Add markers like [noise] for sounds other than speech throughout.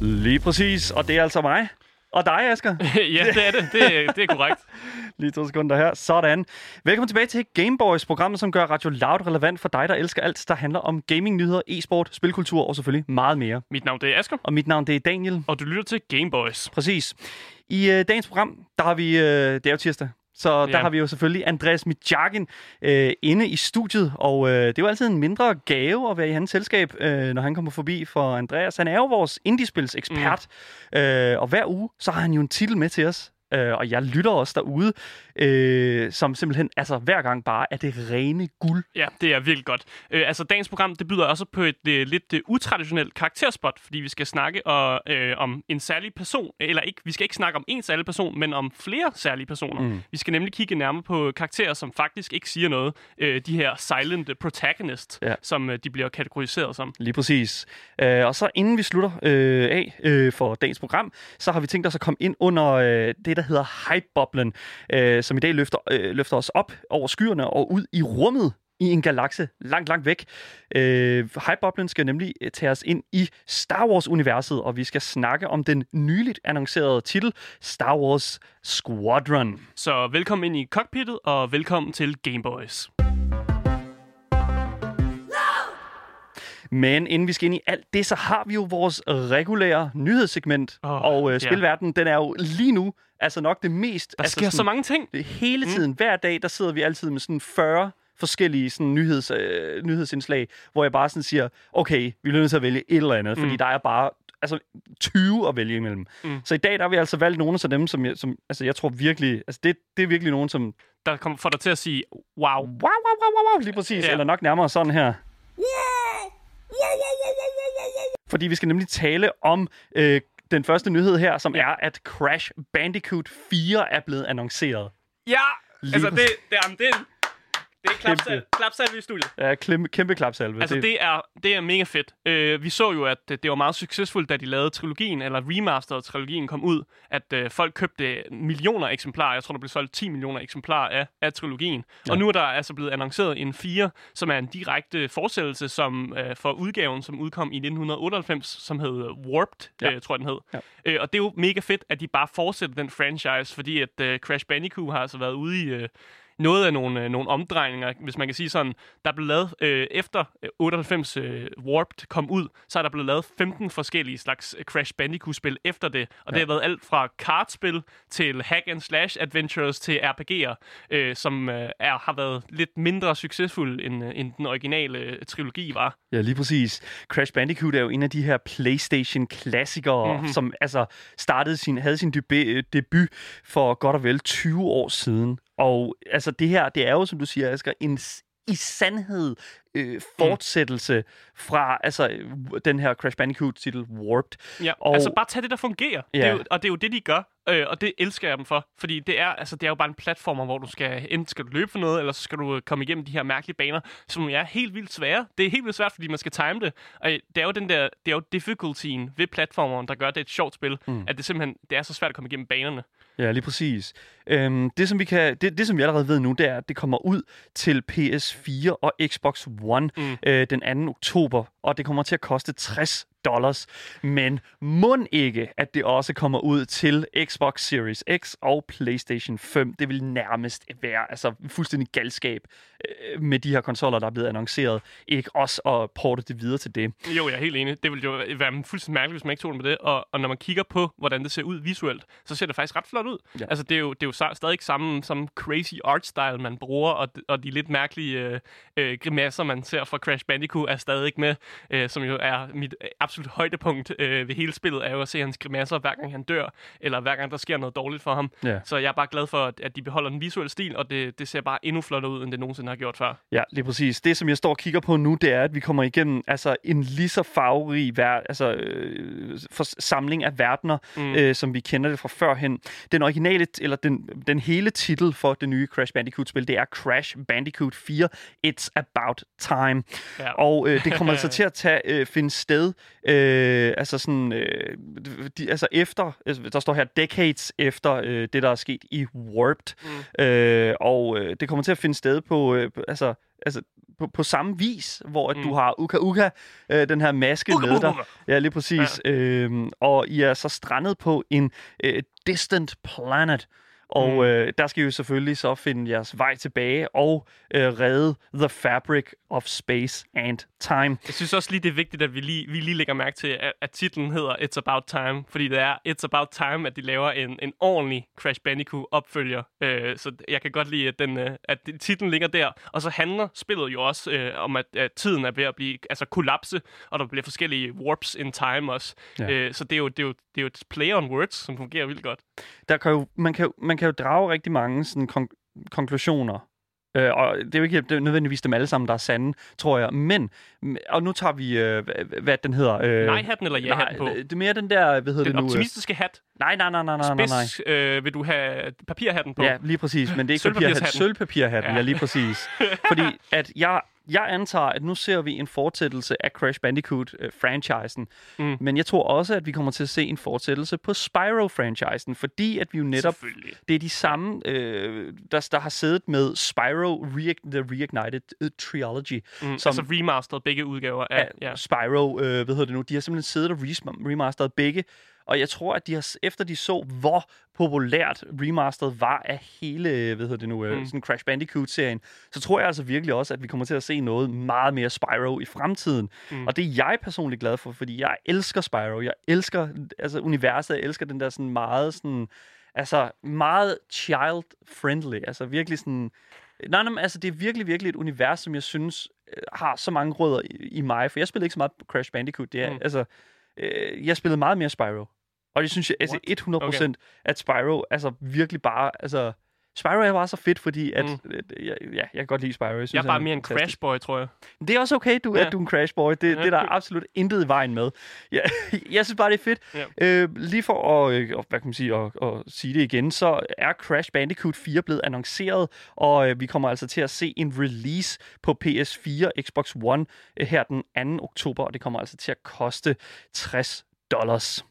Lige præcis, og det er altså mig. Og dig, Asger. [laughs] ja, det er det. Det er, det er korrekt. [laughs] Lige to sekunder her. Sådan. Velkommen tilbage til Gameboys, programmet, som gør Radio Loud relevant for dig, der elsker alt, der handler om gaming-nyheder, e-sport, spilkultur og selvfølgelig meget mere. Mit navn det er Asger. Og mit navn det er Daniel. Og du lytter til Gameboys. Præcis. I øh, dagens program, der har vi, øh, det er jo tirsdag, så der Ja. har vi jo selvfølgelig Andreas Mitjagin øh, inde i studiet, og øh, det er jo altid en mindre gave at være i hans selskab, øh, når han kommer forbi, for Andreas, han er jo vores indiespils ekspert, mm. øh, og hver uge, så har han jo en titel med til os, øh, og jeg lytter også derude, øh, som simpelthen, altså hver gang bare er det rene guld. Ja, det er virkelig godt. Øh, altså, dagens program, det byder også på et øh, lidt øh, utraditionelt karakterspot, fordi vi skal snakke og, øh, om en særlig person, eller ikke, vi skal ikke snakke om en særlig person, men om flere særlige personer. Mm. Vi skal nemlig kigge nærmere på karakterer, som faktisk ikke siger noget. Øh, de her silent protagonist, Ja. som øh, de bliver kategoriseret som. Lige præcis. Øh, og så inden vi slutter øh, af øh, for dagens program, så har vi tænkt os at komme ind under øh, det, der hedder hype-boblen, øh, som i dag løfter, øh, løfter os op over skyerne og ud i rummet i en galakse langt, langt væk. Øh, hype-boblen skal nemlig øh, tage os ind i Star Wars-universet, og vi skal snakke om den nyligt annoncerede titel Star Wars Squadron. Så velkommen ind i cockpittet, og velkommen til Gameboys. Men inden vi skal ind i alt det, så har vi jo vores regulære nyhedssegment. Åh, og øh, spilverdenen, den er jo lige nu altså nok det mest... Der altså sker så mange ting. Det hele tiden, mm. hver dag, der sidder vi altid med sådan 40 forskellige sådan nyheds, øh, nyhedsindslag, hvor jeg bare sådan siger, okay, vi bliver nødt til at vælge et eller andet, mm. fordi der er bare altså 20 at vælge imellem. Mm. Så i dag der har vi altså valgt nogle af dem, som jeg, som, altså jeg tror virkelig, altså det, det er virkelig nogen, som Der kommer får dig til at sige, wow. wow, wow, wow, wow, wow lige præcis, ja. Eller nok nærmere sådan her. Fordi vi skal nemlig tale om øh, den første nyhed her, som ja. er, at Crash Bandicoot 4 er blevet annonceret. Ja! Lige altså, det, det, er, det, det er klapsal, klapsalve i studiet. Ja, kæmpe, kæmpe klapsalve. Altså, det er, det er mega fedt. Uh, vi så jo, at øh, det var meget succesfuldt, da de lavede trilogien, eller remasteret trilogien kom ud, at uh, folk købte millioner eksemplarer. Jeg tror, der blev solgt 10 millioner eksemplarer af, af trilogien. Ja. Og nu er der altså blevet annonceret en 4, som er en direkte fortsættelse som, uh, for udgaven, som udkom i 1998, som hed Warped, Ja. uh, tror jeg, den hed. Ja. Uh, og det er jo mega fedt, at de bare fortsætter den franchise, fordi at uh, Crash Bandicoot har altså været ude i... Uh, noget af nogle, øh, nogle omdrejninger, hvis man kan sige sådan. Der blev lavet, øh, efter øh, 98 øh, Warped kom ud, så er der blevet lavet 15 forskellige slags øh, Crash Bandicoot-spil efter det. Og ja. det har været alt fra kartspil til hack and slash adventures til RPG'er, øh, som øh, er, har været lidt mindre succesfulde, end, øh, end den originale øh, trilogi var. Ja, lige præcis. Crash Bandicoot er jo en af de her PlayStation-klassikere, Mhm. mm-hmm. som altså startede sin, havde sin øh, debut for godt og vel 20 år siden. Og altså det her, det er jo, som du siger, Asger, en i sandhed øh, fortsættelse mm. fra altså, den her Crash Bandicoot-titel Warped. Ja, Og- altså bare tag det, der fungerer. Ja. Det er jo, og det er jo det, de gør. Øh, og det elsker jeg dem for. Fordi det er, altså, det er jo bare en platform, hvor du skal, enten skal du løbe for noget, eller så skal du øh, komme igennem de her mærkelige baner, som er helt vildt svære. Det er helt vildt svært, fordi man skal time det. Og øh, det er jo den der, det er jo difficultyen ved platformeren, der gør det et sjovt spil. Mm. At det simpelthen, det er så svært at komme igennem banerne. Ja, lige præcis. Øhm, det, som vi kan, det, det, som vi allerede ved nu, det er, at det kommer ud til PS4 og Xbox One mm. øh, den 2. oktober, og det kommer til at koste 60 dollars. Men mund ikke, at det også kommer ud til Xbox Series X og PlayStation 5. Det vil nærmest være altså, fuldstændig galskab øh, med de her konsoller, der er blevet annonceret. Ikke også at porte det videre til det. Jo, jeg er helt enig. Det ville jo være fuldstændig mærkeligt, hvis man ikke tog den med det. Og, og når man kigger på, hvordan det ser ud visuelt, så ser det faktisk ret flot ud. Ja. Altså, det er jo, det er jo stadig samme, samme crazy art style, man bruger, og, og de lidt mærkelige øh, øh, grimasser, man ser fra Crash Bandicoot, er stadig med, øh, som jo er mit absolut højdepunkt øh, ved hele spillet, er jo at se hans grimasser, hver gang han dør, eller hver gang der sker noget dårligt for ham. Ja. Så jeg er bare glad for, at, at de beholder den visuelle stil, og det, det ser bare endnu flottere ud, end det nogensinde har gjort før. Ja, lige præcis. Det, som jeg står og kigger på nu, det er, at vi kommer igennem altså, en lige så farverig ver- altså, øh, for samling af verdener, mm. øh, som vi kender det fra førhen. Den originale, eller den, den hele titel for det nye Crash Bandicoot-spil, det er Crash Bandicoot 4, It's About Time. Ja. Og øh, det kommer altså [laughs] til at tage, øh, finde sted, øh, altså sådan, øh, de, altså efter, altså, der står her decades efter øh, det, der er sket i Warped. Mm. Øh, og øh, det kommer til at finde sted på, øh, altså, altså på, på samme vis, hvor mm. Mm. du har Uka Uka, øh, den her maske Uka, med dig. Ja, lige præcis. Ja. Øhm, og I er så strandet på en øh, distant planet. Og Mm. øh, der skal I jo selvfølgelig så finde jeres vej tilbage og øh, redde the fabric of space and time. Jeg synes også lige, det er vigtigt, at vi lige, vi lige lægger mærke til, at, at titlen hedder It's About Time, fordi det er It's About Time, at de laver en, en ordentlig Crash Bandicoot-opfølger. Øh, så jeg kan godt lide, at, den, øh, at titlen ligger der. Og så handler spillet jo også øh, om, at, at tiden er ved at blive altså kollapse, og der bliver forskellige warps in time også. Ja. Øh, så det er, jo, det, er jo, det er jo et play on words, som fungerer vildt godt. Der kan jo, man, kan, jo- man kan jo drage rigtig mange sådan, kon- konklusioner. Øh, og det er jo ikke det er nødvendigvis dem alle sammen, der er sande, tror jeg. Men, og nu tager vi, øh, hvad, den hedder. Øh, Nej-hatten eller ja-hatten på? Det er mere den der, hvad hedder Den det nu? øh, optimistiske hat. Nej, nej, nej, nej, nej, nej. Spids øh, vil du have papirhatten på. Ja, lige præcis, men det er ikke papirhatten. Sølvpapirhatten. Ja. ja, lige præcis. [laughs] Fordi at jeg, jeg antager, at nu ser vi en fortsættelse af Crash Bandicoot-franchisen, Mm. men jeg tror også, at vi kommer til at se en fortsættelse på Spyro-franchisen, fordi at vi jo netop det er de samme, øh, der, der har siddet med Spyro Reig- The Reignited uh, Trilogy. Mm, Som- altså remastered begge udgaver af... Af Ja. Spyro, øh, hvad hedder det nu, de har simpelthen siddet og remasteret begge. Og jeg tror, at de har, efter de så, hvor populært remasteret var af hele, hvad hedder det nu, mm. Mm. sådan Crash Bandicoot-serien, så tror jeg altså virkelig også, at vi kommer til at se noget meget mere Spyro i fremtiden. Mm. Og det er jeg personligt glad for, fordi jeg elsker Spyro. Jeg elsker altså universet, jeg elsker den der sådan meget sådan, altså meget child-friendly, altså virkelig sådan, nej, nej, altså det er virkelig, virkelig et univers, som jeg synes øh, har så mange rødder i, i mig, for jeg spillede ikke så meget Crash Bandicoot, det er. Mm. altså, øh, jeg spillede meget mere Spyro. Og det synes jeg, altså What? 100% okay. at Spyro, altså virkelig bare, altså, Spyro er bare så fedt, fordi at, mm. Øh, jeg, ja, jeg kan godt lide Spyro. Jeg, synes, Jeg er bare mere en. Crash Boy, tror jeg. Det er også okay, du, ja. At du er en Crash Boy. Det, Ja, det er der absolut intet i vejen med. Ja, [laughs] jeg synes bare, det er fedt. Ja. Øh, lige for at, øh, hvad kan man sige, at, at sige det igen, så er Crash Bandicoot 4 blevet annonceret, og øh, vi kommer altså til at se en release på PS4 Xbox One øh, her den 2. oktober, og det kommer altså til at koste 60 dollars.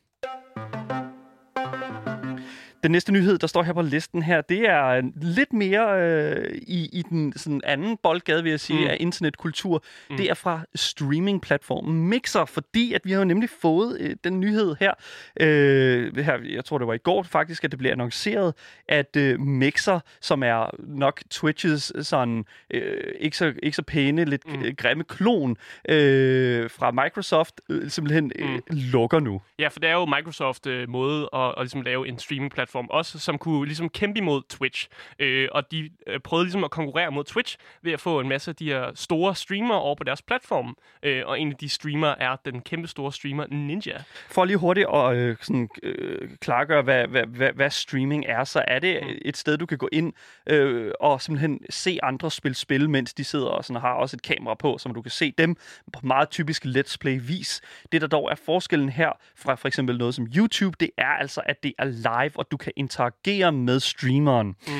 Den næste nyhed, der står her på listen her, det er øh, lidt mere øh, i, i den sådan anden boldgade, vil jeg sige, mm. Af internetkultur. Mm. Det er fra streamingplatformen Mixer, fordi at vi har jo nemlig fået øh, den nyhed her, øh, her, jeg tror det var i går faktisk, at det blev annonceret, at øh, Mixer, som er nok Twitches sådan øh, ikke, så, ikke så pæne, lidt mm. Mm. grimme klon øh, fra Microsoft, øh, simpelthen øh, Mm. lukker nu. Ja, for det er jo Microsoft øh, måde at, at ligesom lave en streaming-platform også, som kunne ligesom kæmpe imod Twitch. Øh, og de øh, prøvede ligesom at konkurrere mod Twitch ved at få en masse af de her store streamere over på deres platform. Øh, og en af de streamere er den kæmpe store streamer Ninja. For lige hurtigt at øh, sådan, øh, klargøre, hvad, hvad, hvad, hvad streaming er, så er det Mm. et sted, du kan gå ind øh, og simpelthen se andre spille spil, mens de sidder og sådan, har også et kamera på, så du kan se dem på meget typisk let's play-vis. Det, der dog er forskellen her fra for eksempel noget som YouTube, det er altså, at det er live, og du kan interagere med streameren. Mm.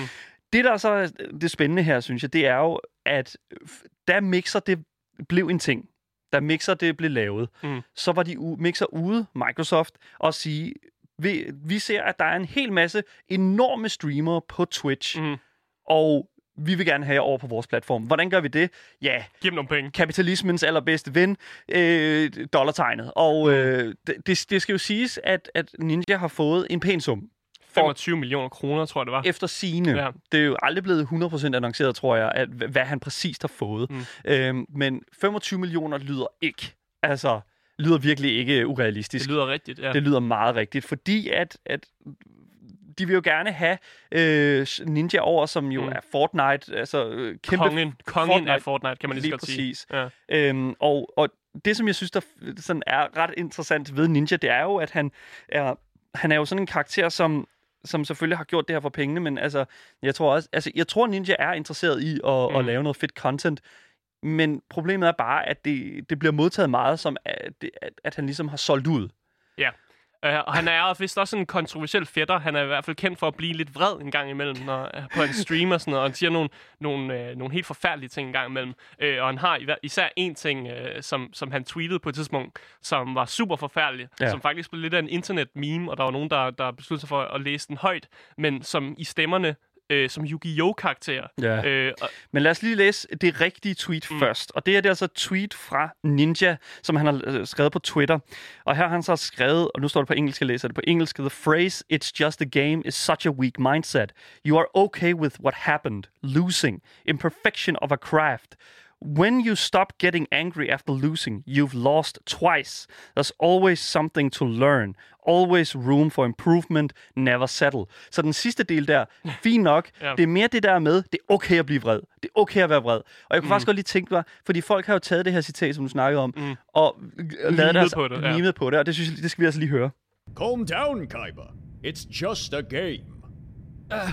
Det, der så er det spændende her, synes jeg, det er jo, at da Mixer det blev en ting, da Mixer det blev lavet, Mm. så var de Mixer ude, Microsoft, og sige, vi, vi ser, at der er en hel masse enorme streamere på Twitch, Mm. og vi vil gerne have jer over på vores platform. Hvordan gør vi det? Ja, Giv dem nogle penge. kapitalismens allerbedste ven, øh, dollartegnet. Og øh, det, det, det skal jo siges, at, at Ninja har fået en pæn sum. For 25 millioner kroner, tror jeg, det var. efter sine. Ja. Det er jo aldrig blevet 100% annonceret, tror jeg, at, hvad han præcist har fået. Mm. Øhm, men 25 millioner lyder ikke, altså, lyder virkelig ikke urealistisk. Det lyder rigtigt, ja. Det lyder meget rigtigt, fordi at, at de vil jo gerne have øh, Ninja over, som jo mm. Er Fortnite, altså øh, kæmpe... kongen, kongen Fortnite. af Fortnite, kan man lige, så Lige godt sige. præcis. Ja. Øhm, og, og det, som jeg synes, der sådan er ret interessant ved Ninja, det er jo, at han er, han er jo sådan en karakter, som som selvfølgelig har gjort det her for pengene, men altså, jeg tror også, altså, jeg tror, Ninja er interesseret i at, mm. at lave noget fedt content, men problemet er bare, at det, det bliver modtaget meget som, at, at, at han ligesom har solgt ud. Uh, og han er vist også en kontroversiel fætter. Han er i hvert fald kendt for at blive lidt vred en gang imellem når, på en stream og sådan noget. Og han siger nogle, nogle, uh, nogle helt forfærdelige ting en gang imellem. Uh, og han har især en ting, uh, som, som han tweetede på et tidspunkt, som var super forfærdelig. Ja. Som faktisk blev lidt af en internet-meme, og der var nogen, der, der besluttede sig for at læse den højt. Men som i stemmerne øh, som Yu-Gi-Oh! karakterer. Ja. Øh, og, Men lad os lige læse det rigtige tweet mm. først. Og det er det er altså et tweet fra Ninja, som han har øh, skrevet på Twitter. Og her har han så skrevet, og nu står det på engelsk, jeg læser det på engelsk. The phrase, it's just a game, is such a weak mindset. You are okay with what happened. Losing. Imperfection of a craft. When you stop getting angry after losing, you've lost twice. There's always something to learn. Always room for improvement. Never settle. Så den sidste del der, [laughs] fint nok. Ja. Det er mere det der med, det er okay at blive vred. Det er okay at være vred. Og jeg kunne mm. faktisk godt lige tænke mig, fordi folk har jo taget det her citat, som du snakkede om, mm. og lavet Limet deres, på det, ja. limet på det, og det, synes jeg, det skal vi altså lige høre. Calm down, Kaiba. It's just a game. Uh,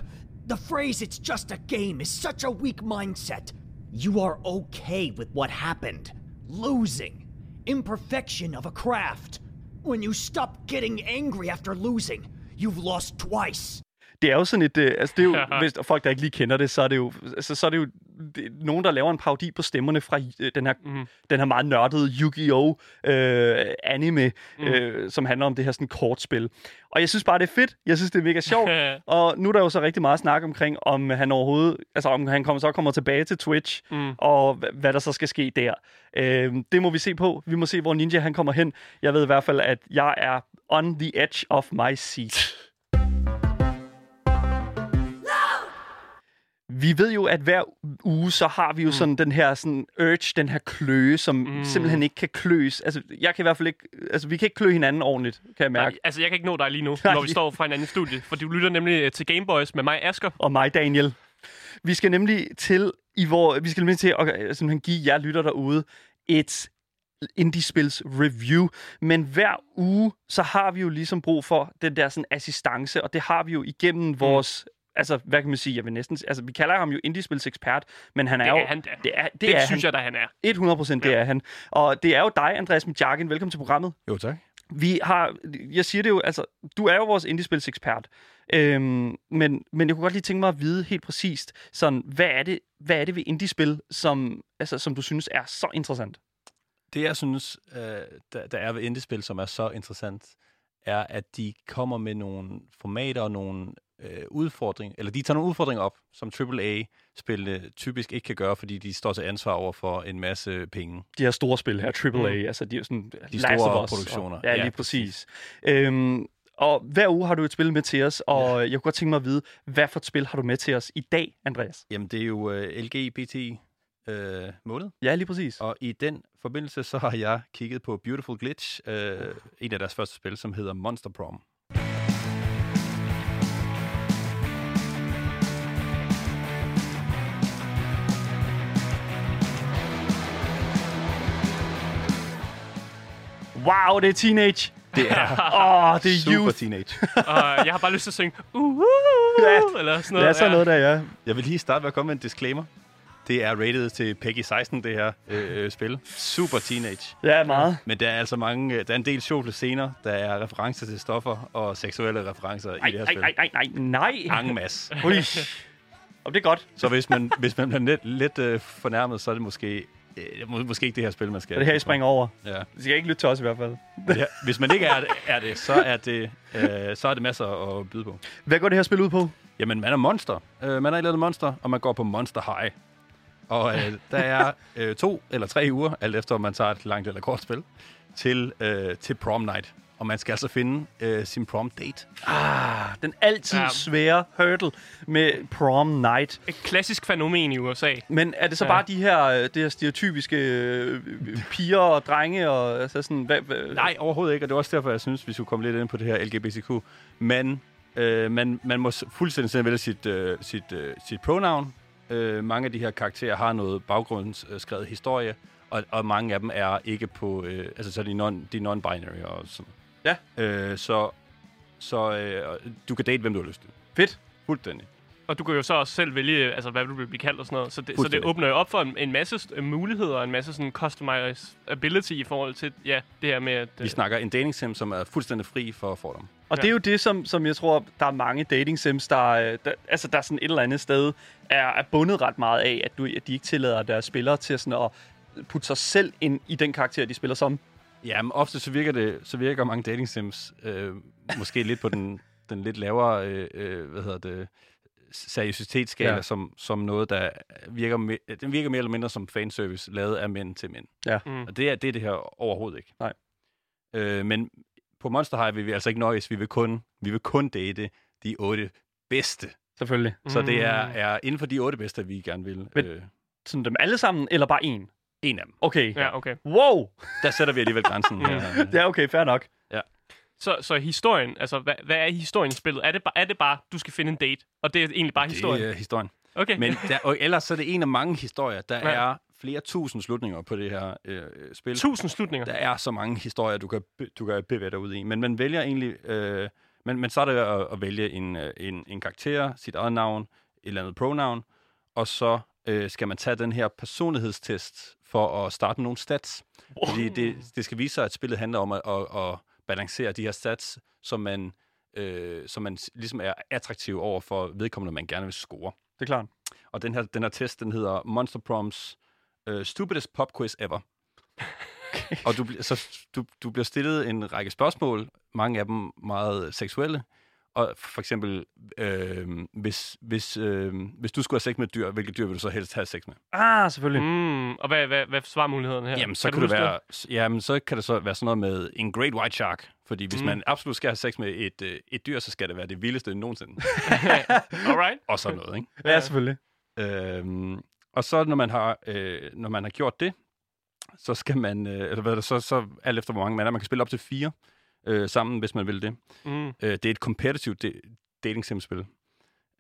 the phrase it's just a game is such a weak mindset. You are okay with what happened. Losing. Imperfection of a craft. When you stop getting angry after losing, you've lost twice. Det er jo sådan et, øh, altså det er jo, [laughs] hvis folk der ikke lige kender det, så er det jo, altså, så er det jo det, nogen, der laver en parodi på stemmerne fra øh, den her, mm. den her meget nørdede Yu-Gi-Oh! Øh, anime, mm. øh, som handler om det her sådan kortspil. Og jeg synes bare, det er fedt. Jeg synes, det er mega sjovt. [laughs] og nu er der jo så rigtig meget snak omkring, om han overhovedet, altså om han kommer, så kommer tilbage til Twitch, mm. og hvad, hvad der så skal ske der. Øh, det må vi se på. Vi må se, hvor Ninja han kommer hen. Jeg ved i hvert fald, at jeg er on the edge of my seat. Vi ved jo, at hver uge, så har vi jo mm. sådan den her sådan urge, den her kløe, som mm. simpelthen ikke kan kløes. Altså, jeg kan i hvert fald ikke... Altså, vi kan ikke klø hinanden ordentligt, kan jeg mærke. nej, altså, jeg kan ikke nå dig lige nu, Nej. når vi står fra en anden studie, for du lytter nemlig øh, til Gameboys med mig, Asker. Og mig, Daniel. Vi skal nemlig til, i hvor, vi skal nemlig til at øh, simpelthen give jer lytter derude et indie-spils review. Men hver uge, så har vi jo ligesom brug for den der sådan assistance, og det har vi jo igennem vores... Altså, hvad kan man sige? Jeg vil næsten... Altså, vi kalder ham jo indie-spils ekspert, men han er Det jo... er han da. Det er, det Det er synes han. jeg da, han er. 100 procent, det Ja. er han. Og det er jo dig, Andreas Mjagen. Velkommen til programmet. Jo, tak. Vi har, jeg siger det jo, altså, du er jo vores indiespils ekspert. Øhm, men, men jeg kunne godt lige tænke mig at vide helt præcist, sådan, hvad er det, hvad er det ved indiespil, som, altså, som du synes er så interessant? Det, jeg synes, øh, der, der er ved indiespil, som er så interessant, er, at de kommer med nogle formater og nogle øh, udfordringer, eller de tager nogle udfordringer op, som AAA-spillene typisk ikke kan gøre, fordi de står til ansvar over for en masse penge. De her store spil her, AAA, mm. altså de er sådan... De store produktioner. Og, ja, lige Ja, præcis. Øhm, og hver uge har du et spil med til os, og jeg kunne godt tænke mig at vide, hvad for et spil har du med til os i dag, Andreas? Jamen, det er jo øh, LGBT øh, måned, Ja, lige præcis. og i den forbindelse, så har jeg kigget på Beautiful Glitch, øh, en af deres første spil, som hedder Monster Prom. Wow, det er teenage! Det er [laughs] Åh, oh, det er super youth! teenage. [laughs] Og jeg har bare lyst til at synge, uh, uh, Ja, uh, eller sådan noget. Det er sådan noget der, ja. Jeg vil lige starte med at komme med en disclaimer. Det er rated til Peggy 16, det her øh, øh, spil. Super teenage. Ja, meget. Men der er altså mange, øh, der er en del sjove scener, der er referencer til stoffer og seksuelle referencer i Nej, det her nej, spil. nej, nej, nej, nej. En masse. Ui. Og det er godt. Så hvis man, hvis man bliver lidt, lidt øh, fornærmet, så er det måske, øh, må, måske ikke det her spil, man skal. Det er det her, I springer over. Ja. Det skal ikke lytte til os i hvert fald. Her, hvis man ikke er det, er det så er det, øh, så er det masser at byde på. Hvad går det her spil ud på? Jamen, man er monster. Øh, man er et eller andet monster, og man går på Monster High. Og øh, der er øh, to eller tre uger, alt efter om man tager et langt eller kort spil, til, øh, til prom night. Og man skal altså finde øh, sin prom date. Ah, den altid Ja. svære hurdle med prom night. Et klassisk fænomen i USA. Men er det så Ja. bare de her, øh, det her stereotypiske øh, piger og drenge og altså sådan, hvad, hvad, Nej, overhovedet ikke, og det er også derfor, jeg synes, vi skulle komme lidt ind på det her LGBTQ. Men øh, man, man må fuldstændig selv vælge sit, øh, sit, øh, sit pronoun. Øh, mange af de her karakterer har noget baggrundsskrevet historie, og, og mange af dem er ikke på, øh, altså så er de, non, de non-binary og sådan. Ja. Øh, så så øh, du kan date, hvem du har lyst til. Fedt. Fuldstændig. Og du kan jo så også selv vælge, altså, hvad du vil blive kaldt og sådan noget. Så det, så det åbner jo op for en, en masse muligheder og en masse sådan customizability i forhold til ja, det her med, at... Vi øh, snakker en dating sim, som er fuldstændig fri for fordom. Og Ja. det er jo det, som, som jeg tror, der er mange dating sims, der, øh, der, altså der er sådan et eller andet sted, er, er bundet ret meget af, at, du, at de ikke tillader deres spillere til sådan at putte sig selv ind i den karakter, de spiller som. Ja, men ofte så virker det, så virker mange dating sims øh, måske lidt på den, den lidt lavere, øh, øh, hvad hedder det, seriøsitetsskala Ja. som, som noget, der virker, me- den virker mere eller mindre som fanservice, lavet af mænd til mænd. Ja. Mm. Og det er, det er det her overhovedet ikke. Nej. Øh, men på Monster High vil vi altså ikke nøjes. Vi vil kun, vi vil kun date de otte bedste. Selvfølgelig. Så det er, Mm. er inden for de otte bedste, vi gerne vil. Men- øh, Sådan dem alle sammen, eller bare en? En af dem. Okay. Ja, okay. Wow! Der sætter vi alligevel grænsen. [laughs] Her. Ja, okay, fair nok. Så, så historien, altså, hvad, hvad er historien i spillet? Er det, bare, er det bare, du skal finde en date, og det er egentlig bare historien? Det er historien. Okay. Men der, og ellers så er det en af mange historier. Der Ja. er flere tusind slutninger på det her øh, spil. Tusind slutninger. Der er så mange historier, du kan, du kan bevæge dig ud i. Men man vælger egentlig... Øh, man, man starter ved at, at vælge en, øh, en, en karakter, sit eget navn, et eller andet pronoun, og så øh, skal man tage den her personlighedstest for at starte med nogle stats. Fordi det, det skal vise sig, at spillet handler om at, at, at balancere de her stats, som man, øh, som man ligesom er attraktiv over for vedkommende, man gerne vil score. Det er klart. Og den her, den her test, den hedder Monster Proms uh, Stupidest Pop Quiz Ever. Og du, så du, du bliver stillet en række spørgsmål, mange af dem meget seksuelle. Og for eksempel, øh, hvis, hvis, øh, hvis du skulle have sex med et dyr, hvilket dyr vil du så helst have sex med? Ah, selvfølgelig. Mm, og hvad, hvad, hvad svarer mulighederne her? Jamen, så kan, du det være, jamen, så kan det så være sådan noget med en great white shark. Fordi hvis mm. man absolut skal have sex med et, øh, et dyr, så skal det være det vildeste nogensinde. [laughs] Alright. og sådan noget, ikke? Ja, selvfølgelig. Øhm, og så når man har øh, når man har gjort det, så skal man øh, eller hvad er det, så så alt efter hvor mange man er, man kan spille op til fire øh, sammen, hvis man vil det. Mm. Øh, det er et competitive da- dating sim spil.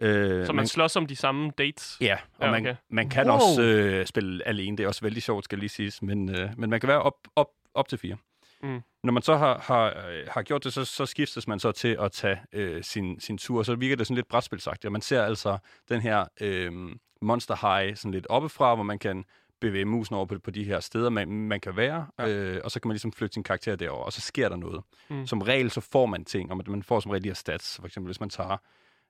Øh, Så man slås om de samme dates? Ja, og Ja, man, okay. man kan Wow. også øh, spille alene. Det er også vældig sjovt, skal lige siges. Men, øh, men man kan være op, op, op til fire. Mm. Når man så har, har, øh, har gjort det, så, så skiftes man så til at tage øh, sin, sin tur. Så virker det sådan lidt brætspilsagtigt. Og man ser altså den her øh, Monster High sådan lidt oppefra, hvor man kan bevæge musen over på, på de her steder, man, man kan være, Ja. øh, og så kan man ligesom flytte sin karakter derover, og så sker der noget. Mm. Som regel, så får man ting, og man, man får som regel de her stats. For eksempel, hvis man tager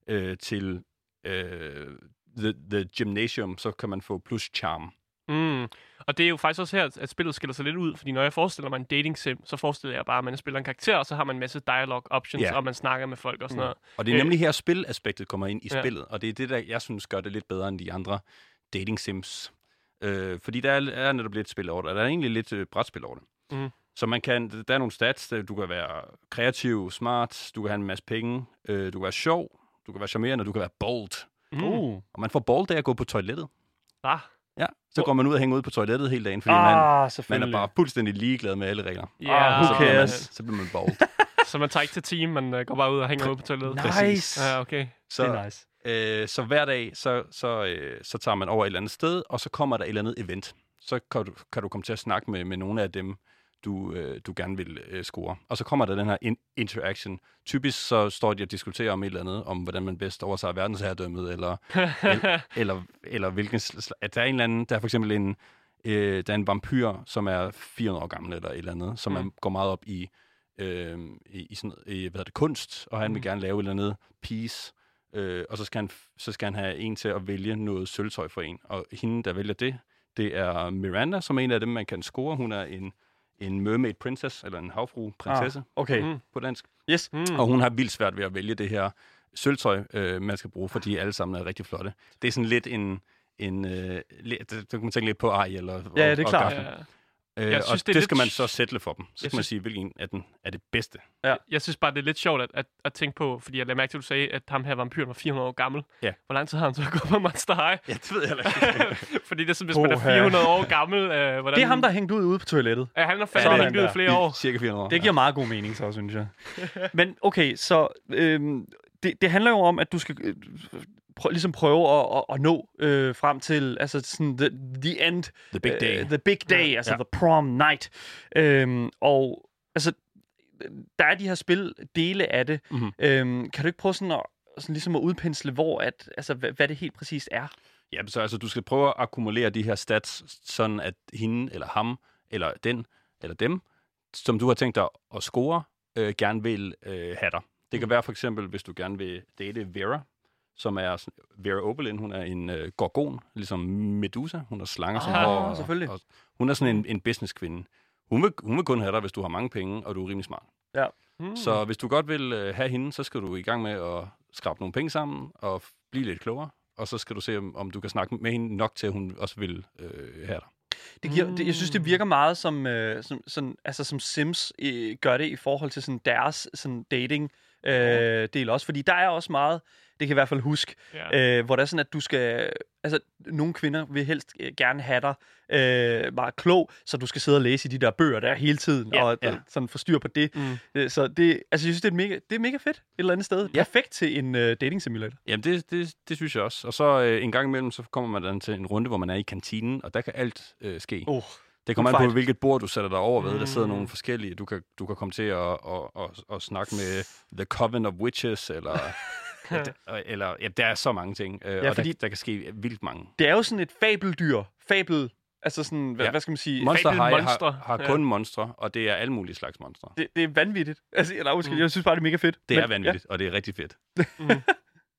øh, til øh, the, the Gymnasium, så kan man få plus charm. Mm. Og det er jo faktisk også her, at spillet skiller sig lidt ud, fordi når jeg forestiller mig en dating sim, så forestiller jeg bare, at man spiller en karakter, og så har man en masse dialogue options, Ja. og man snakker med folk og sådan Mm. noget. Og det er Øh. nemlig her, spilaspektet kommer ind i Ja. spillet, og det er det, der jeg synes gør det lidt bedre end de andre dating sims. Øh, fordi der er, er netop lidt spil over det, og der er egentlig lidt øh, brætspil over det. Mm. Så man kan, der er nogle stats, der, du kan være kreativ, smart, du kan have en masse penge, øh, du kan være sjov, du kan være charmerende, du kan være bold. Mm. Uh. Og man får bold af at gå på toilettet. Ah, Ja, så går man ud og hænger ud på toilettet hele dagen, fordi man, Ah, man selvfølgelig. er bare fuldstændig ligeglad med alle regler. yeah, Ah, så, bliver man, så bliver man bold. [laughs] Så man tager ikke til team, man uh, går bare ud og hænger ud på toilettet. Nice. Ja, okay. Så, Det er nice. Øh, så hver dag, så, så, øh, så tager man over et eller andet sted, og så kommer der et eller andet event. Så kan du, kan du komme til at snakke med, med nogle af dem, du, øh, du gerne vil øh, score. Og så kommer der den her in- interaction. Typisk så står de og diskuterer om et eller andet, om hvordan man bedst overtager verdensherredømmet, eller, eller, [laughs] eller, eller hvilken... At der er en eller anden... Der er for eksempel en, øh, der er en vampyr, som er 400 år gammel, eller et eller andet, som Mm. mm. går meget op i, øh, i, i, sådan, i hvad hedder det, kunst, og han vil Mm. gerne lave et eller andet piece, øh, og så skal, han, så skal han have en til at vælge noget sølvtøj for en. Og hende, der vælger det, det er Miranda, som er en af dem, man kan score. Hun er en, en mermaid princess, eller en havfru prinsesse Ah, okay. Mm. på dansk. Yes. Mm. Og hun har vildt svært ved at vælge det her sølvtøj, øh, man skal bruge, fordi alle sammen er rigtig flotte. Det er sådan lidt en... en øh, der kan man tænke lidt på Ariel og, Ja, og, det er og klart. Ja. Øh, Jeg og synes, det, det er det lidt skal man så sætte for dem. Så skal Jeg man synes- sige, hvilken af den er det bedste. Jeg synes bare, det er lidt sjovt at, at, at tænke på, fordi jeg lagde mærke til, at du sagde, at ham her vampyren var 400 år gammel. Ja. Hvor lang tid har han så gået på Monster High? Ja, det ved jeg ikke. [laughs] fordi det er sådan, hvis man er Oha. 400 år gammel, øh, hvordan... Det er ham, der hængte ud ude på toilettet. Ja, han har fandme hængt ud i flere år. Cirka 400 år. Det giver meget god mening, så synes jeg. [laughs] Men okay, så øhm, det, det handler jo om, at du skal øh, prø- ligesom prøve at, at, at nå øh, frem til altså sådan the, the end. The big day. Uh, the big day, Ja. altså Ja. the prom night. Øhm, og altså, der er de her spil, dele af det. Mhm. Øhm, kan du ikke prøve sådan at, sådan ligesom at udpensle, hvor at, altså, hvad, hvad det helt præcist er? Ja, så altså, du skal prøve at akkumulere de her stats, sådan at hende, eller ham, eller den, eller dem, som du har tænkt dig at score, øh, gerne vil øh, have dig. Det kan være for eksempel, hvis du gerne vil date Vera, som er Vera Oberlin, hun er en øh, gorgon, ligesom Medusa. Hun har slanger som Ah, hår. og- selvfølgelig. Og, hun er sådan en, en businesskvinde. Hun vil, hun vil kun have dig, hvis du har mange penge, og du er rimelig smart. Mm. Så hvis du godt vil øh, have hende, så skal du i gang med at skrabe nogle penge sammen, og blive lidt klogere, og så skal du se, om, om du kan snakke med hende nok til, at hun også vil øh, have dig. Det giver, det, jeg synes, det virker meget som, øh, som, sådan, altså, som Sims øh, gør det i forhold til sådan, deres sådan, dating øh, del også. Fordi der er også meget, det kan jeg i hvert fald huske, Ja. øh, hvor det er sådan, at du skal... Altså, nogle kvinder vil helst øh, gerne have dig øh, meget klog, så du skal sidde og læse i de der bøger der hele tiden, Ja, og ja. øh, sådan få styr på det. Mm. Øh, Så det, altså, jeg synes, det er, mega, det er mega fedt et eller andet sted. Ja. Perfekt til en øh, dating simulator. Jamen, det, det, det synes jeg også. Og så øh, en gang imellem, så kommer man til en runde, hvor man er i kantinen, og der kan alt øh, ske. Oh, Det kommer an på, hvilket bord du sætter dig over ved. Der sidder Mm. nogle forskellige. Du kan, du kan komme til at, at, at, at snakke med The Coven of Witches, eller... [laughs] ja, der, eller ja, der er så mange ting, øh, Ja, og fordi- der, der kan ske vildt mange. det er jo sådan et fabeldyr. Fabel... Altså sådan, hvad, Ja. hvad skal man sige? Monster High Fabelmonstre. har, har Ja. kun monstre, og det er alle mulige slags monstre. Det, det er vanvittigt. [laughs] Altså, eller, undskyld, Mm. jeg synes bare, det er mega fedt. Det Men- er vanvittigt, og det er rigtig fedt. Mm. [laughs]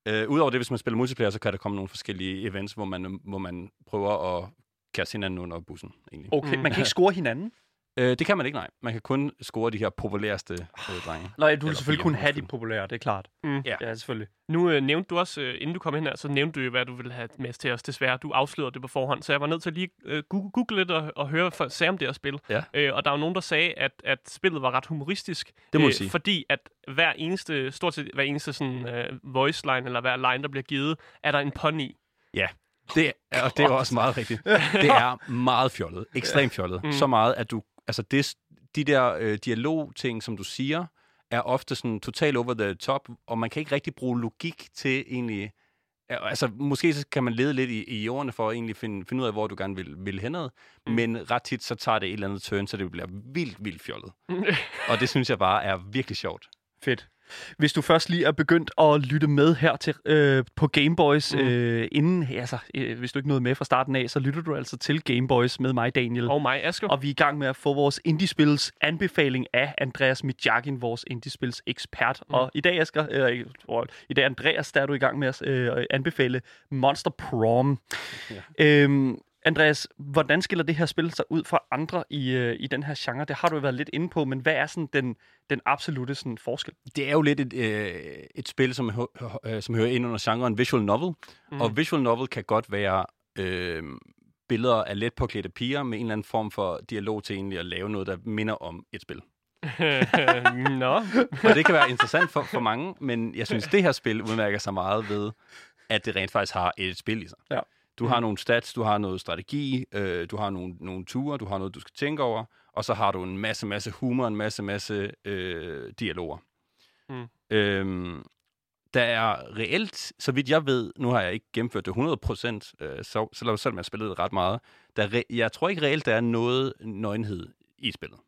Øh, Udover det, hvis man spiller multiplayer, så kan der komme nogle forskellige events, hvor man, hvor man prøver at kaste hinanden under bussen, egentlig. Ja. Okay, Mm. man kan ikke score hinanden. Øh, det kan man ikke, nej. Man kan kun score de her populæreste øh, drenge. Nej, du vil selvfølgelig kun have de populære, det er klart. Mm. Ja. Ja, selvfølgelig. Nu øh, nævnte du også, øh, inden du kom hen her, så nævnte du jo, hvad du ville have med til os. Desværre, du afslørede det på forhånd, så jeg var nødt til at lige øh, google, google lidt og, og høre, hvad folk sagde om det her spil. Ja. Øh, og der var nogen, der sagde, at, at spillet var ret humoristisk. Det må jeg sige. Fordi at hver eneste, stort set hver eneste sådan, øh, voice line, eller hver line, der bliver givet, er der en pun i. Ja, det er, og det er også meget rigtigt. Det er meget fjollet. Ekstremt fjollet. Mm. Så meget, at du... Altså, det, de der øh, dialogting, som du siger, er ofte sådan totalt over the top, og man kan ikke rigtig bruge logik til egentlig... Altså, måske så kan man lede lidt i, i ordene for at egentlig finde, finde ud af, hvor du gerne vil, vil henad. Mm. Men ret tit, så tager det et eller andet turn, så det bliver vildt, vildt fjollet. [laughs] og det synes jeg bare er virkelig sjovt. Fedt. Hvis du først lige er begyndt at lytte med her til, øh, på Gameboys, Mm. øh, inden, altså, øh, hvis du ikke nåede med fra starten af, så lytter du altså til Gameboys med mig, Daniel. og mig, Asger. Og vi er i gang med at få vores indiespils anbefaling af Andreas Midjakin, vores indiespils ekspert. Mm. Og i dag, Asger, øh, i dag, Andreas, der er du i gang med at øh, anbefale Monster Prom. Ja. Øhm, Andreas, hvordan skiller det her spil sig ud fra andre i, øh, i den her genre? Det har du jo været lidt inde på, men hvad er sådan den, den absolute sådan, forskel? Det er jo lidt et, øh, et spil, som, øh, som hører ind under genren visual novel. Mm. Og visual novel kan godt være øh, billeder af let påklædte piger med en eller anden form for dialog til egentlig at lave noget, der minder om et spil. [laughs] Nå. Og det kan være interessant for, for mange, men jeg synes, det her spil udmærker sig meget ved, at det rent faktisk har et spil i sig. Ja. Du har nogle stats, du har noget strategi, øh, du har nogle, nogle ture, du har noget, du skal tænke over, og så har du en masse, masse humor, en masse, masse øh, dialoger. Mm. Øhm, der er reelt, så vidt jeg ved, nu har jeg ikke gennemført det 100%, øh, så, selvom jeg spillede det ret meget, der er re- jeg tror ikke reelt, der er noget nøgenhed i spillet.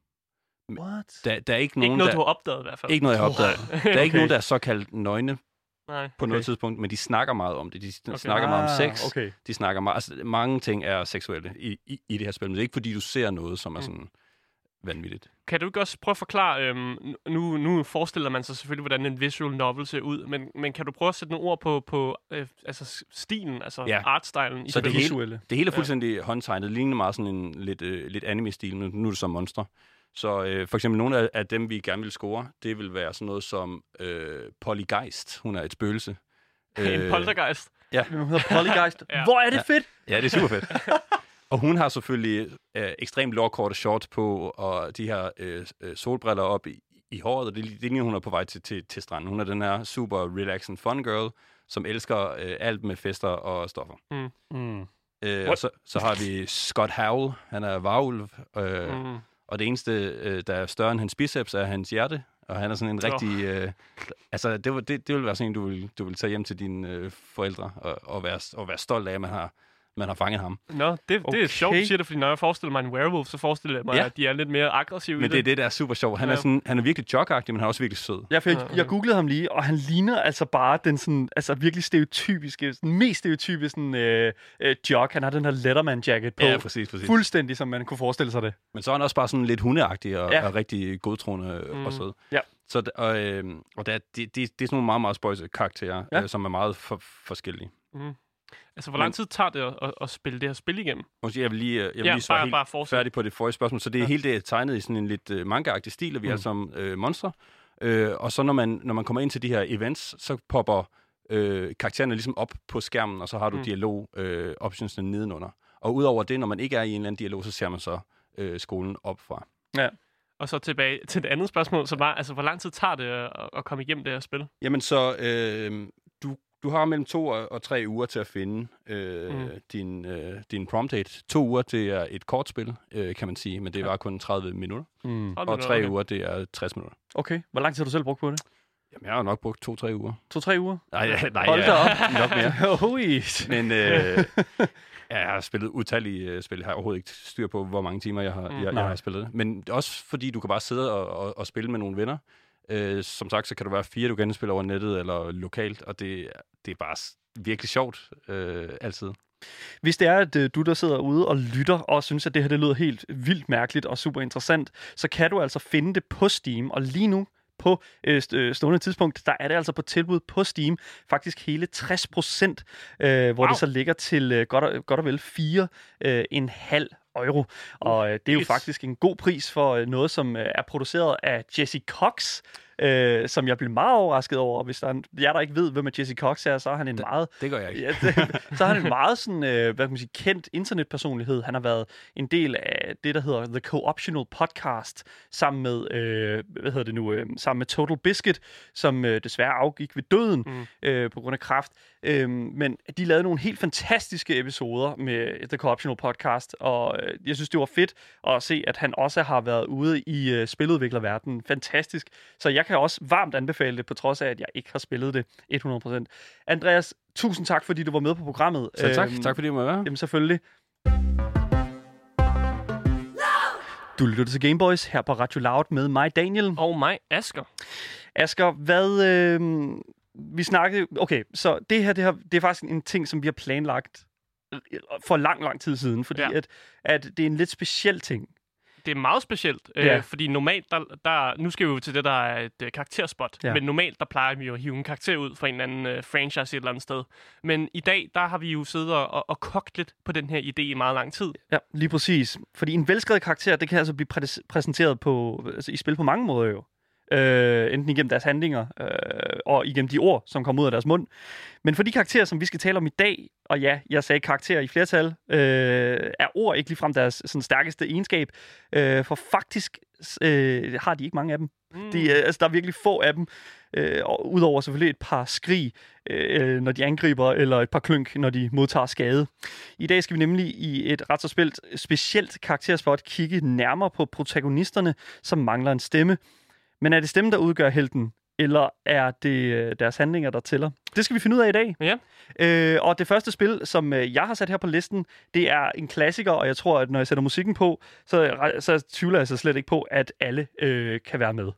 What? Der, der er ikke Ikke nogen, noget, der, du har opdaget i hvert fald. ikke noget, jeg har opdaget. Der er ikke [laughs] nogen, der er såkaldt nøgne Nej. på okay. noget tidspunkt, men de snakker meget om det. De Okay. snakker meget om sex. Ah, Okay. De snakker meget, altså mange ting er seksuelle i, i, i det her spil, men det er ikke fordi, du ser noget, som er Mm. sådan vanvittigt. Kan du ikke også prøve at forklare, øhm, nu, nu forestiller man sig selvfølgelig, hvordan en visual novel ser ud, men, men kan du prøve at sætte nogle ord på, på øh, altså stilen, altså Ja. artstylen i Så Det det hele- visuelle. Det hele er fuldstændig håndtegnet. Det ligner meget sådan en lidt, øh, lidt anime-stil, men nu er det som monster. Så øh, for eksempel nogle af, af dem, vi gerne vil score, det vil være sådan noget som øh, Pollygeist. Hun er et spøgelse. [laughs] en poltergeist. Hun hedder Polygeist. [laughs] Ja. Hvor er det fedt! Ja, det er super fedt. [laughs] og hun har selvfølgelig øh, ekstremt lårkorte shorts på, og de her øh, øh, solbriller op i, i håret, og det, det ligner, hun er på vej til, til, til stranden. Hun er den her super relaxing fun girl, som elsker øh, alt med fester og stoffer. Mm. Øh, og så, så har vi Scott Howell, han er varulv, øh, mm. Og det eneste, øh, der er større end hans biceps, er hans hjerte. Og han er sådan en rigtig... Øh, altså, det, var- det, det vil være sådan en, du vil, du vil tage hjem til dine øh, forældre og, og, være, og være stolt af, at man har, man har fanget ham. Nå, det, det Okay. er sjovt, du siger det, fordi når jeg forestiller mig en werewolf, så forestiller jeg mig, Ja. at de er lidt mere aggressive Men i det er det. det, der er super sjovt. Han, er, Ja. sådan, han er virkelig jogagtig, men han er også virkelig sød. Ja, for jeg, jeg googlede ham lige, og han ligner altså bare den sådan, altså virkelig stereotypiske, sådan, mest stereotypiske sådan, øh, øh, jog. Han har den her Letterman-jacket på. Ja, præcis, præcis. Fuldstændig, som man kunne forestille sig det. Men så er han også bare sådan lidt hundeagtig og, Ja. og rigtig godtroende mm. Mm. og sød. Ja. Så, og, øh, og der, det, det, det er sådan nogle meget, meget spøjse karakterer, Ja. øh, som er meget for, forskellige. Altså, hvor lang tid tager det at, at, at spille det her spil igennem? Måske jeg vil lige, øh, jeg vil Ja, lige svare helt bare fortsæt. færdig på det forrige spørgsmål. Så det er Ja. helt det er tegnet i sådan en lidt øh, manga-agtig stil, og vi Mm. er som øh, monstre. Øh, og så når man, når man kommer ind til de her events, så popper øh, karaktererne ligesom op på skærmen, og så har du mm. dialog øh, nedenunder. Og udover det, når man ikke er i en eller anden dialog, så ser man så øh, skolen op fra. Ja. Og så tilbage til det andet spørgsmål, som var, altså, hvor lang tid tager det at, at komme igennem det her spil? Jamen så, øh, du, har mellem to og, tre uger til at finde øh, mm. din, øh, din prompt date. To uger, det er et kortspil, øh, kan man sige, men det var kun 30 minutter. Mm. Og tre uger, det er 60 minutter. Okay. Hvor lang tid har du selv brugt på det? Jamen, jeg har nok brugt to-tre uger. To-tre uger? Nej, ja, nej Hold ja, da op. [laughs] nok mere. [laughs] Hui. Men øh, ja, [laughs] jeg har spillet utallige uh, spil. Jeg har overhovedet ikke styr på, hvor mange timer jeg har, mm, jeg, jeg har spillet det. Men også fordi du kan bare sidde og, og, og spille med nogle venner. Øh, som sagt, så kan du være fire, du kan spille over nettet eller lokalt, og det, det er bare virkelig sjovt øh, altid. Hvis det er, at øh, du, der sidder ude og lytter, og synes, at det her det lyder helt vildt mærkeligt og super interessant, så kan du altså finde det på Steam. Og lige nu, på øh, øh, stående tidspunkt, der er det altså på tilbud på Steam. Faktisk hele 60 procent, øh, hvor Wow. det så ligger til øh, godt, og, godt og vel 4 øh, en halv euro. Og øh, det er jo faktisk en god pris for øh, noget, som øh, er produceret af Jesse Cox, øh, som jeg blev meget overrasket over. Hvis der er en, jeg der ikke ved, hvem er Jesse Cox er, så er han en meget Det gør jeg ikke. Ja, det, [laughs] så er han en meget sådan, øh, hvad kan man sige, kendt internetpersonlighed. Han har været en del af det, der hedder The Co-Optional Podcast, sammen med, øh, hvad hedder det nu, øh, sammen med Total Biscuit, som øh, desværre afgik ved døden mm. øh, på grund af kræft. Øh, men de lavede nogle helt fantastiske episoder med The Co-Optional Podcast, og øh, jeg synes, det var fedt at se, at han også har været ude i øh, spiludviklerverdenen. Fantastisk. Så jeg kan også varmt anbefale det, på trods af, at jeg ikke har spillet det 100%. Andreas, tusind tak, fordi du var med på programmet. Så tak. Øhm, tak fordi du må være. Jamen selvfølgelig. Du lytter til Gameboys her på Radio Loud med mig, Daniel. Og mig, Asker. Asger, hvad... Øh, vi snakkede... Okay, så det her det, her, det er faktisk en ting, som vi har planlagt for lang, lang tid siden, fordi Ja. at, at det er en lidt speciel ting. Det er meget specielt, Ja. øh, fordi normalt, der, der, nu skal vi jo til det, der er et øh, karakterspot, Ja. men normalt, der plejer vi jo at hive en karakter ud fra en eller anden øh, franchise et eller andet sted. Men i dag, der har vi jo siddet og, og, og kogt lidt på den her idé i meget lang tid. Ja, lige præcis. Fordi en velskrevet karakter, det kan altså blive præ- præsenteret på, altså i spil på mange måder jo. Øh, enten igennem deres handlinger, øh, og igennem de ord, som kommer ud af deres mund. Men for de karakterer, som vi skal tale om i dag, og ja, jeg sagde karakterer i flertal, øh, er ord ikke ligefrem deres sådan, stærkeste egenskab. Øh, for faktisk øh, har de ikke mange af dem. Mm. De, øh, altså, der er virkelig få af dem. Øh, og udover selvfølgelig et par skrig, øh, når de angriber, eller et par klønk, når de modtager skade. I dag skal vi nemlig i et ret så spildt, specielt karakterspot kigge nærmere på protagonisterne, som mangler en stemme. Men er det stemmen, der udgør helten, eller er det øh, deres handlinger, der tæller? Det skal vi finde ud af i dag. Ja. Øh, og det første spil, som øh, jeg har sat her på listen, det er en klassiker, og jeg tror, at når jeg sætter musikken på, så, så tvivler jeg så slet ikke på, at alle øh, kan være med.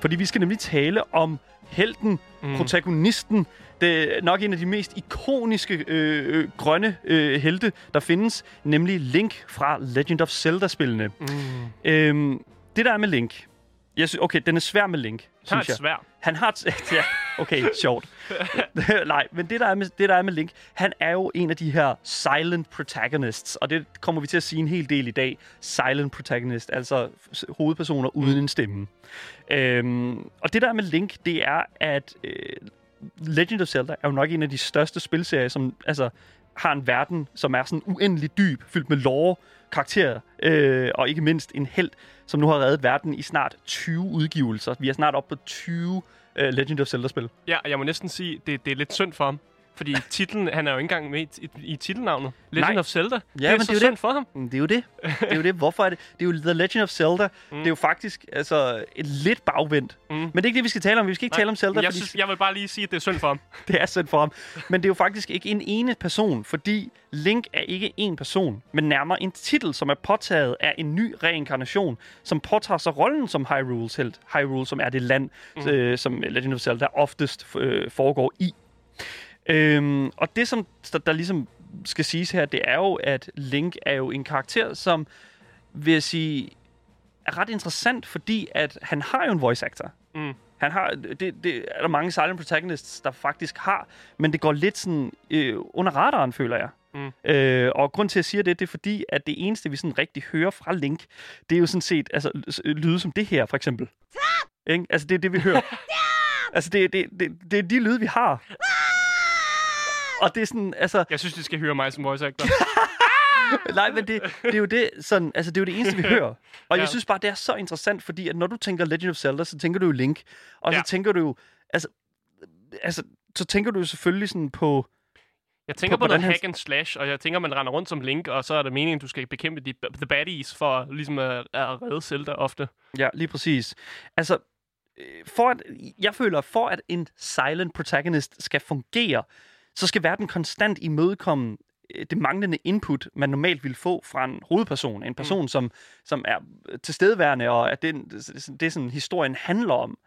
Fordi vi skal nemlig tale om helten, mm. protagonisten. Det er nok en af de mest ikoniske øh, øh, grønne øh, helte, der findes, nemlig Link fra Legend of Zelda-spillene. Mm. Øhm, det der er med Link, jeg synes, okay, den er svær med Link, Han har synes et jeg. svær. Han har... t- [laughs] ja, okay, sjovt. [laughs] Nej, men det der, er med, det, der er med Link, han er jo en af de her silent protagonists, og det kommer vi til at sige en hel del i dag. Silent protagonist, altså hovedpersoner uden en stemme. Øhm, og det der er med Link, det er, at øh, Legend of Zelda er jo nok en af de største spilserier, som altså, har en verden, som er sådan uendelig dyb, fyldt med lore, karakterer, øh, og ikke mindst en held, som nu har reddet verden i snart 20 udgivelser. Vi er snart oppe på 20 øh, Legend of Zelda-spil. Ja, og jeg må næsten sige, det, det er lidt synd for ham. Fordi titlen, han er jo ikke engang med i, i, titelnavnet. Legend Nej. of Zelda. det er men så det er jo det. for ham. Mm, Det er jo det. Det er jo det. Hvorfor er det? Det er jo The Legend of Zelda. Mm. Det er jo faktisk altså, et lidt bagvendt. Mm. Men det er ikke det, vi skal tale om. Vi skal ikke tale om Zelda, jeg, fordi synes, jeg vil bare lige sige, at det er synd for ham. [laughs] det er synd for ham. Men det er jo faktisk ikke en ene person, fordi Link er ikke en person, men nærmere en titel, som er påtaget af en ny reinkarnation, som påtager sig rollen som Hyrule's helt. Hyrule, som er det land, mm. øh, som Legend of Zelda oftest øh, foregår i. Øhm, og det, som der, der ligesom skal siges her, det er jo, at Link er jo en karakter, som vil jeg sige, er ret interessant, fordi at han har jo en voice actor. Mm. Han har, det, det er der mange silent protagonists, der faktisk har, men det går lidt sådan øh, under radaren, føler jeg. Mm. Øh, og grund til, at jeg siger det, det er fordi, at det eneste, vi sådan rigtig hører fra Link, det er jo sådan set altså, s- lyde som det her, for eksempel. Ikke? Altså, det er det, vi hører. [laughs] altså, det, det, det, det er de lyde, vi har. [laughs] Og det er sådan, altså... Jeg synes, de skal høre mig som voice actor. [laughs] Nej, men det, det er jo det, sådan, altså, det er jo det eneste, vi hører. Og ja. Jeg synes bare, det er så interessant, fordi at når du tænker Legend of Zelda, så tænker du jo Link. Og så Ja. tænker du jo, altså, altså, så tænker du jo selvfølgelig sådan på, Jeg tænker På- på, noget hack and slash, og jeg tænker, man render rundt som Link, og så er det meningen, du skal bekæmpe de, the baddies for ligesom at, at redde Zelda ofte. ja, lige præcis. Altså, øh, for at, jeg føler, for at en silent protagonist skal fungere, så skal verden konstant imødekomme øh, det manglende input, man normalt vil få fra en hovedperson. En person, mm. som, som er tilstedeværende, og at det, det, det sådan, historien handler om.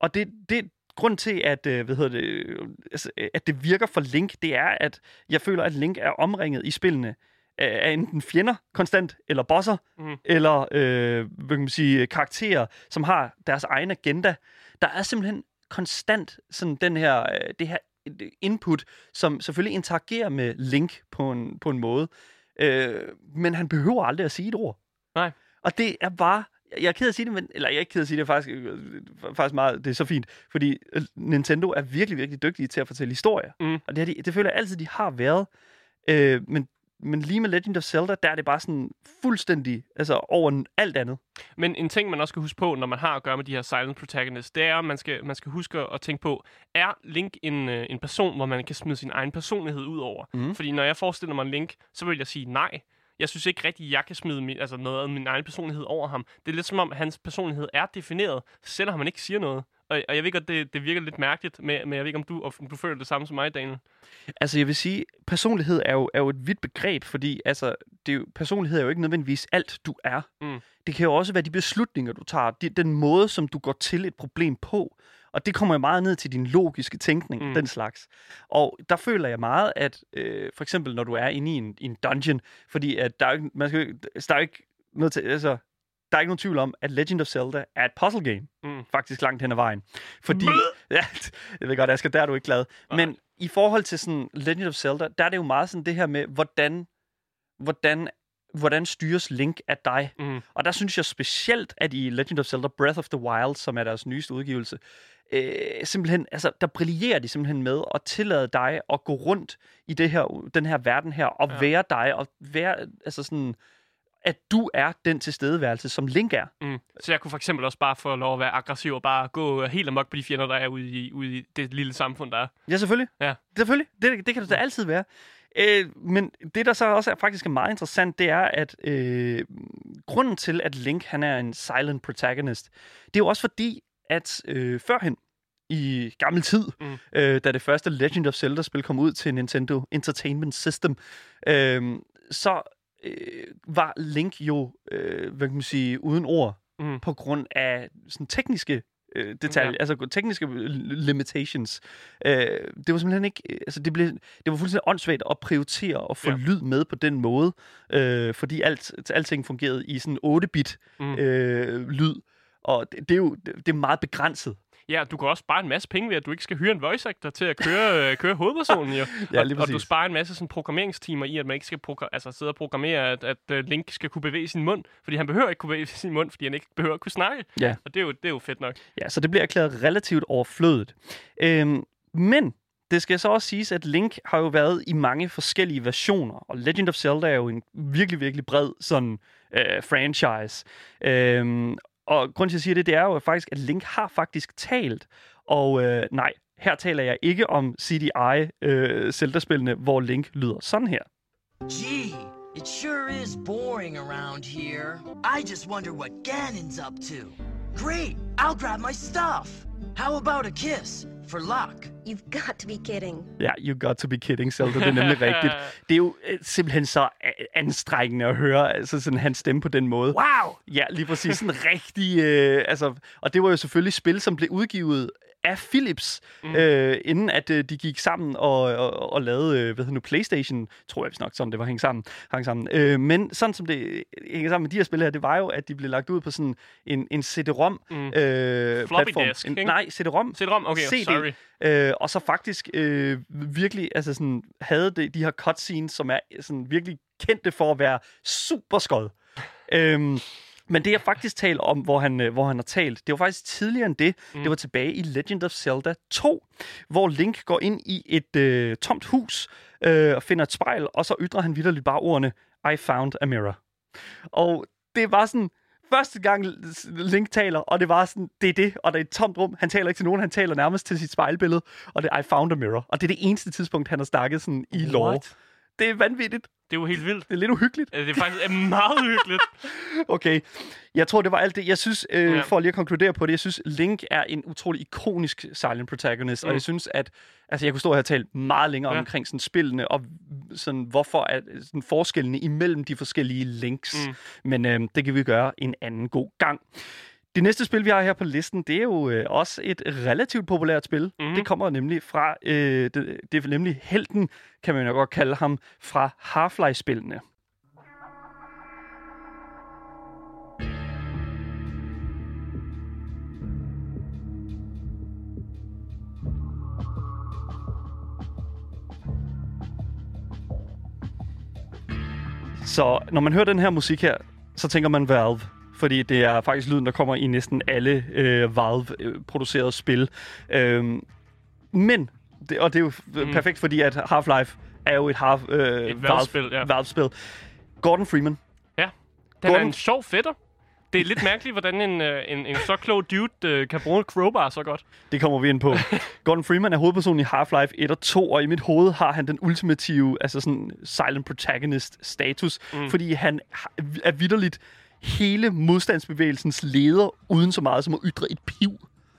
Og det, det grund til, at, øh, hvad hedder det, altså, at det virker for Link, det er, at jeg føler, at Link er omringet i spillene af enten fjender konstant, eller bosser, Mhm. eller øh, hvad kan man sige, karakterer, som har deres egen agenda. Der er simpelthen konstant sådan den her, øh, det her input, som selvfølgelig interagerer med Link på en, på en måde. Øh, men han behøver aldrig at sige et ord. Nej. Og det er bare... Jeg er ked af at sige det, men, eller jeg er ikke ked af at sige det, faktisk, øh, faktisk meget, det er så fint, fordi øh, Nintendo er virkelig, virkelig dygtige til at fortælle historier. Mm. Og det, har de, det føler jeg altid, de har været. Øh, men, men lige med Legend of Zelda, der er det bare sådan fuldstændig, altså over alt andet. Men en ting, man også skal huske på, når man har at gøre med de her silent protagonists, det er, at man skal, man skal huske at tænke på, er Link en, øh, en person, hvor man kan smide sin egen personlighed ud over? Mhm. Fordi når jeg forestiller mig Link, så vil jeg sige nej. Jeg synes ikke rigtigt, jeg kan smide min, altså noget af min egen personlighed over ham. Det er lidt som om, hans personlighed er defineret, selvom han ikke siger noget. Og, og jeg ved godt, det, det virker lidt mærkeligt, men, men jeg ved ikke, om du, om du føler det samme som mig, Daniel. Altså, jeg vil sige, personlighed er jo, er jo et vidt begreb, fordi altså, det er jo, personlighed er jo ikke nødvendigvis alt, du er. Mm. Det kan jo også være de beslutninger, du tager, de, den måde, som du går til et problem på. Og det kommer jo meget ned til din logiske tænkning, Mm. den slags. Og der føler jeg meget, at øh, for eksempel, når du er inde i en, i en dungeon, fordi at der er jo ikke, man skal, der er jo ikke noget til, altså, der er ikke nogen tvivl om, at Legend of Zelda er et puzzle game. Mm. Faktisk langt hen ad vejen. Fordi, [laughs] ja, jeg ved godt, Asger, der er du ikke glad. Nej. Men i forhold til sådan Legend of Zelda, der er det jo meget sådan det her med, hvordan, hvordan, hvordan styres Link af dig. Mm. Og der synes jeg specielt, at i Legend of Zelda Breath of the Wild, som er deres nyeste udgivelse, øh, simpelthen, altså, der brillerer de simpelthen med at tillade dig at gå rundt i det her, den her verden her, og Ja. være dig, og være, altså sådan, at du er den tilstedeværelse, som Link er. Mm. Så jeg kunne for eksempel også bare få lov at være aggressiv og bare gå helt amok på de fjender, der er ude i, ude i det lille samfund, der er. Ja, selvfølgelig. Ja. Selvfølgelig. Det, det kan det da altid være. Øh, men det, der så også er faktisk er meget interessant, det er, at øh, grunden til, at Link han er en silent protagonist, det er jo også fordi, at øh, førhen, i gammel tid, Mm. mm. øh, da det første Legend of Zelda-spil kom ud til Nintendo Entertainment System, øh, så øh, var Link jo, øh, hvad kan man sige, uden ord, Mm. på grund af sådan tekniske øh, detaljer, Ja. altså tekniske limitations. Øh, det var simpelthen ikke, øh, altså det, blev, det var fuldstændig åndssvagt at prioritere og få ja. lyd med på den måde, øh, fordi alt, alting fungerede i sådan 8-bit Mm. øh, lyd, og det, det er jo det, det er meget begrænset. Ja, du kan også spare en masse penge ved, at du ikke skal hyre en voice actor til at køre, øh, køre hovedpersonen, jo. [laughs] Ja, og, lige og du præcis. sparer en masse sådan, programmeringstimer i, at man ikke skal altså, sidde og programmere, at, at uh, Link skal kunne bevæge sin mund. Fordi han behøver ikke kunne bevæge [laughs] sin mund, fordi han ikke behøver at kunne snakke. Ja. Og det er jo, det er jo fedt nok. Ja, så det bliver erklæret relativt overflødet. Øhm, men det skal så også siges, at Link har jo været i mange forskellige versioner, og Legend of Zelda er jo en virkelig, virkelig bred sådan øh, franchise. Øhm, og grund til, at jeg siger det, det er jo faktisk, at Link har faktisk talt, og øh, nej, her taler jeg ikke om CDI øh, Zelda-spillene, hvor Link lyder sådan her. Gee, it sure is boring around here. I just wonder what Ganon's up to. Great, I'll grab my stuff. How about a kiss for luck? You've got to be kidding. Ja, you got to be kidding, Zelda, det er nemlig [laughs] rigtigt. Det er jo øh, simpelthen så øh, anstrengende at høre altså sådan hans stemme på den måde. Wow! Ja, lige præcis. Sådan rigtig... Øh, altså, og det var jo selvfølgelig spil, som blev udgivet af Philips, mm. øh, inden at øh, de gik sammen og, og, og lavede, øh, hvad hedder nu, Playstation, tror jeg vist nok, sådan det var hængt sammen. Hang sammen. Øh, men sådan som det hænger sammen med de her spil her, det var jo, at de blev lagt ud på sådan en, en CD-ROM Mm. øh, Floppy platform. disk, en, ikke? nej, CD-ROM. CD-ROM? Okay, CD. sorry. Øh, og så faktisk øh, virkelig altså sådan, havde det, de her cutscenes, som er sådan virkelig kendte for at være super skød. [laughs] øhm, men det jeg faktisk taler om, hvor han, øh, hvor han har talt, det var faktisk tidligere end det. Mm. Det var tilbage i Legend of Zelda 2, hvor Link går ind i et øh, tomt hus øh, og finder et spejl, og så ytrer han vidderligt bare ordene, I found a mirror. Og det var sådan, første gang Link taler, og det var sådan, det er det, og det er et tomt rum. Han taler ikke til nogen, han taler nærmest til sit spejlbillede, og det er I found a mirror. Og det er det eneste tidspunkt, han har snakket sådan i lore. What? Det er vanvittigt. Det er jo helt vildt. Det er lidt uhyggeligt. Det er faktisk meget hyggeligt. [laughs] Okay, jeg tror, det var alt det. Jeg synes, øh, Ja. for lige at konkludere på det, jeg synes, Link er en utrolig ikonisk silent protagonist, mm. og Mm. jeg synes, at altså, jeg kunne stå her og tale meget længere Ja. omkring sådan, spillene, og sådan, hvorfor er sådan, forskellene imellem de forskellige links. Mm. Mm. Men øh, det kan vi gøre en anden god gang. Det næste spil, vi har her på listen, det er jo øh, også et relativt populært spil. Mm. Det kommer nemlig fra, øh, det, det er nemlig helten, kan man jo godt kalde ham, fra Half-Life-spillene. Så når man hører den her musik her, så tænker man Valve. Fordi det er faktisk lyden, der kommer i næsten alle øh, Valve-producerede spil. Øhm, men, det, og det er jo mm. perfekt, fordi at Half-Life er jo et, half, øh, Et Valve-spil, ja. Valve-spil. Gordon Freeman. Ja. Den er Gordon- en sjov fætter. Det er lidt mærkeligt, hvordan en, øh, en, en så klog dude øh, kan bruge crowbar så godt. Det kommer vi ind på. [laughs] Gordon Freeman er hovedpersonen i Half-Life 1 og 2, og i mit hoved har han den ultimative, altså sådan silent protagonist status, mm. fordi han er vidderligt hele modstandsbevægelsens leder, uden så meget som at ytre et piv.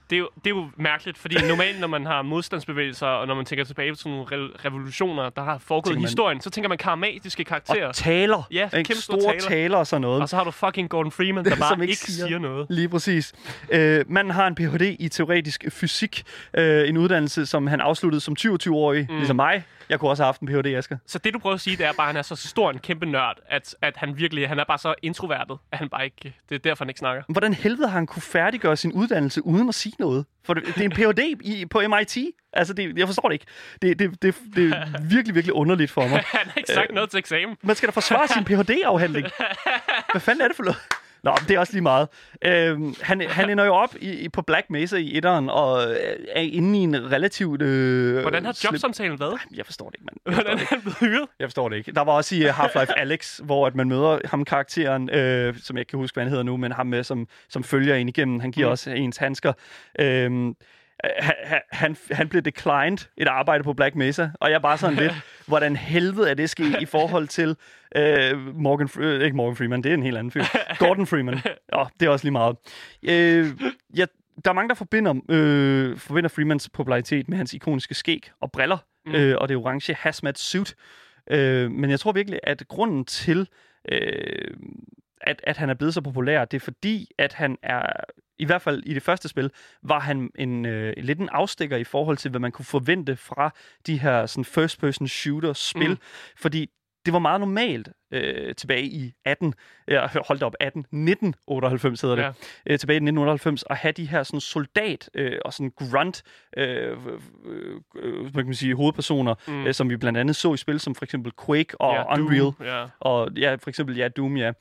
Det er, jo, det er jo mærkeligt, fordi normalt, når man har modstandsbevægelser, og når man tænker tilbage på sådan nogle re- revolutioner, der har foregået i historien, så tænker man karismatiske karakterer. Og taler. Ja, ikke? kæmpe store taler. taler og sådan noget. Og så har du fucking Gordon Freeman, der [laughs] bare ikke, ikke siger, siger- noget. Lige præcis. Øh, manden har en Ph.D. i teoretisk fysik. Øh, en uddannelse, som han afsluttede som 22-årig, mm. ligesom mig. Jeg kunne også have haft en Ph.D., Asger. Så det, du prøver at sige, det er bare, at han er så stor en kæmpe nørd, at, at han virkelig han er bare så introvertet, at han bare ikke... Det er derfor, han ikke snakker. Hvordan helvede har han kunne færdiggøre sin uddannelse uden at sige noget? For det, det er en Ph.D. I, på MIT. Altså, det, jeg forstår det ikke. Det, det, det, det er virkelig, virkelig underligt for mig. [laughs] Han har ikke sagt noget til eksamen. Man skal da forsvare sin Ph.D.-afhandling. [laughs] Hvad fanden er det for noget? Nå, det er også lige meget. Øhm, han, han ender jo op i, i, på Black Mesa i etteren, og øh, er inde i en relativt... Øh, Hvordan har jobsamtalen været? Jeg forstår det ikke, mand. Hvordan er han blevet hyret? Jeg forstår det ikke. Der var også i uh, Half-Life [laughs] Alex, hvor at man møder ham karakteren, øh, som jeg ikke kan huske, hvad han hedder nu, men ham med, som, som følger en igennem. Han giver Mm. også ens handsker. Øhm, han, han, han blev declined et arbejde på Black Mesa, og jeg er bare sådan lidt, [laughs] hvordan helvede er det sket i forhold til øh, Morgan, øh, ikke Morgan Freeman, det er en helt anden fyr. Gordon Freeman. Ja, det er også lige meget. Øh, jeg, der er mange, der forbinder, øh, forbinder Freemans popularitet med hans ikoniske skæg og briller, mm. øh, og det orange hazmat suit. Øh, men jeg tror virkelig, at grunden til, øh, at, at han er blevet så populær, det er fordi, at han er, i hvert fald i det første spil, var han en, øh, lidt en afstikker i forhold til, hvad man kunne forvente fra de her sådan first-person shooter-spil. Mm. Fordi det var meget normalt øh, tilbage i 18, ja, [laughs] hold da op, 18, 1998 hedder det, Ja. øh, tilbage i 1998, at have de her sådan soldat øh, og sådan grunt, øh, øh, øh, hvad kan man sige, hovedpersoner, Mm. øh, som vi blandt andet så i spil som for eksempel Quake og Ja, ja, Doom, Unreal. Ja. Og ja, for eksempel, ja, Doom, ja.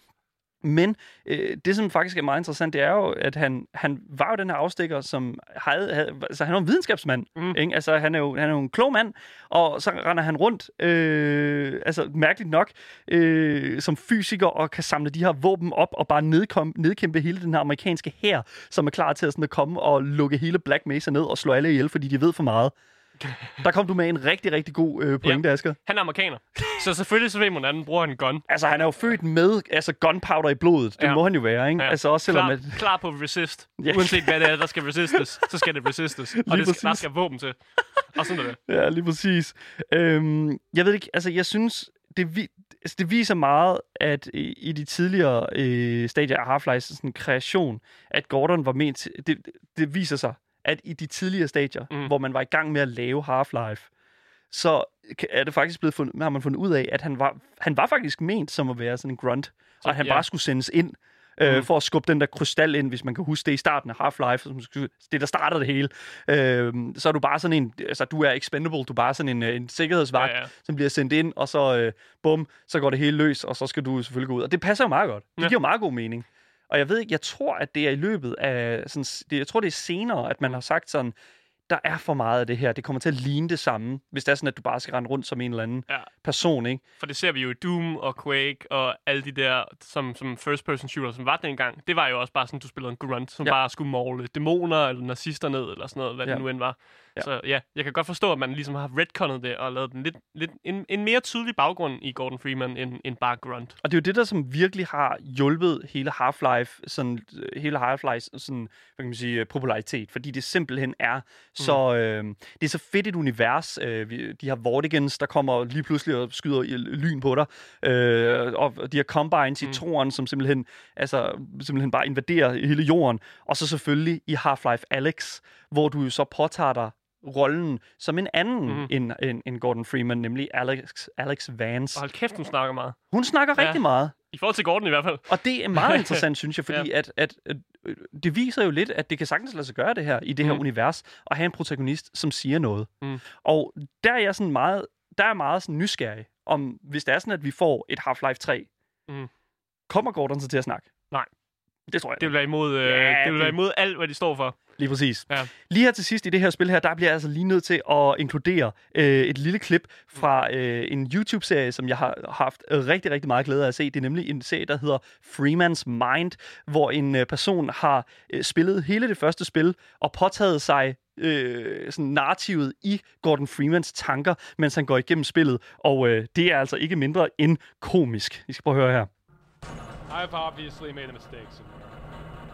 Men øh, det, som faktisk er meget interessant, det er jo, at han, han var jo den her afstikker, som havde, havde altså han var en videnskabsmand, Mm. ikke? Altså han er, jo, han er jo en klog mand, og så render han rundt, øh, altså mærkeligt nok, øh, som fysiker, og kan samle de her våben op, og bare nedkom, nedkæmpe hele den her amerikanske hær, som er klar til at, sådan, at komme og lukke hele Black Mesa ned og slå alle ihjel, fordi de ved for meget. Der kom du med en rigtig, rigtig god øh, pointe, ja. Asger. Han er amerikaner. Så selvfølgelig så ved man, han bruger en gun. Altså, han er jo født med altså, gunpowder i blodet. Det Ja. må han jo være, ikke? Ja. Altså, også selvom... Klar, At, klar på resist. Ja. Uanset hvad det er, der skal resistes, så skal det resistes. Og Lige det skal, der skal våben til. Og sådan er det. ja, lige præcis. Øhm, jeg ved ikke, altså, jeg synes, det, vi, altså, det viser meget, at i, i de tidligere øh, stadier af Half-Life sådan kreation, at Gordon var ment... til- Det, det viser sig, at i de tidligere stadier, mm. hvor man var i gang med at lave Half-Life, så er det faktisk blevet fundet, har man fundet ud af, at han var, han var faktisk ment som at være sådan en grunt, og at han ja. bare skulle sendes ind, øh, Mm. for at skubbe den der krystal ind, hvis man kan huske det i starten af Half-Life, det der starter det hele. Øh, så er du bare sådan en, altså du er expendable, du er bare sådan en, øh, en sikkerhedsvagt, Ja, ja. som bliver sendt ind, og så øh, bum, så går det hele løs, og så skal du selvfølgelig gå ud. Og det passer jo meget godt. Det Ja. giver meget god mening. Og jeg ved ikke, jeg tror, at det er i løbet af, sådan, det, jeg tror, det er senere, at man har sagt sådan, der er for meget af det her. Det kommer til at ligne det samme, hvis det er sådan, at du bare skal rende rundt som en eller anden Ja. person, ikke? For det ser vi jo i Doom og Quake og alle de der, som, som first-person shooter, som var dengang. Det var jo også bare sådan, du spillede en grunt, som Ja. bare skulle måle dæmoner eller nazister ned, eller sådan noget, hvad Ja. det nu end var. Ja. Så ja, jeg kan godt forstå, at man ligesom har retconnet det og lavet den lidt, lidt en, en mere tydelig baggrund i Gordon Freeman end, end bare grunt. Og det er jo det, der som virkelig har hjulpet hele Half-Life, sådan, hele Half-Life sådan, hvad kan man sige, popularitet, fordi det simpelthen er så, øh, det er så fedt et univers. Øh, de her Vortigans, der kommer lige pludselig og skyder lyn på dig, øh, og de her Combines i toren, som simpelthen, altså, simpelthen bare invaderer hele jorden, og så selvfølgelig i Half-Life Alex, hvor du jo så påtager dig rollen som en anden mm. end, end, end Gordon Freeman, nemlig Alex, Alex Vance. Og hold kæft, hun snakker meget. Hun snakker Ja. rigtig meget. I forhold til Gordon i hvert fald. Og det er meget [laughs] interessant, synes jeg, fordi ja. at, at, at øh, det viser jo lidt, at det kan sagtens lade sig gøre det her i det her Mm. univers, og have en protagonist, som siger noget. Mm. Og der er jeg sådan meget, der er meget sådan nysgerrig om, hvis det er sådan, at vi får et Half-Life 3, Mm. kommer Gordon så til at snakke? Det tror jeg. Det vil være imod, øh, Ja, det vil være det- imod alt, hvad de står for. Lige præcis. Ja. Lige her til sidst i det her spil her, der bliver jeg altså lige nødt til at inkludere øh, et lille klip fra øh, en YouTube-serie, som jeg har haft rigtig, rigtig meget glæde af at se. Det er nemlig en serie, der hedder Freeman's Mind, hvor en øh, person har øh, spillet hele det første spil og påtaget sig øh, sådan narrativet i Gordon Freemans tanker, mens han går igennem spillet. Og øh, det er altså ikke mindre end komisk. I skal prøve at høre her. I've obviously made a mistake somewhere.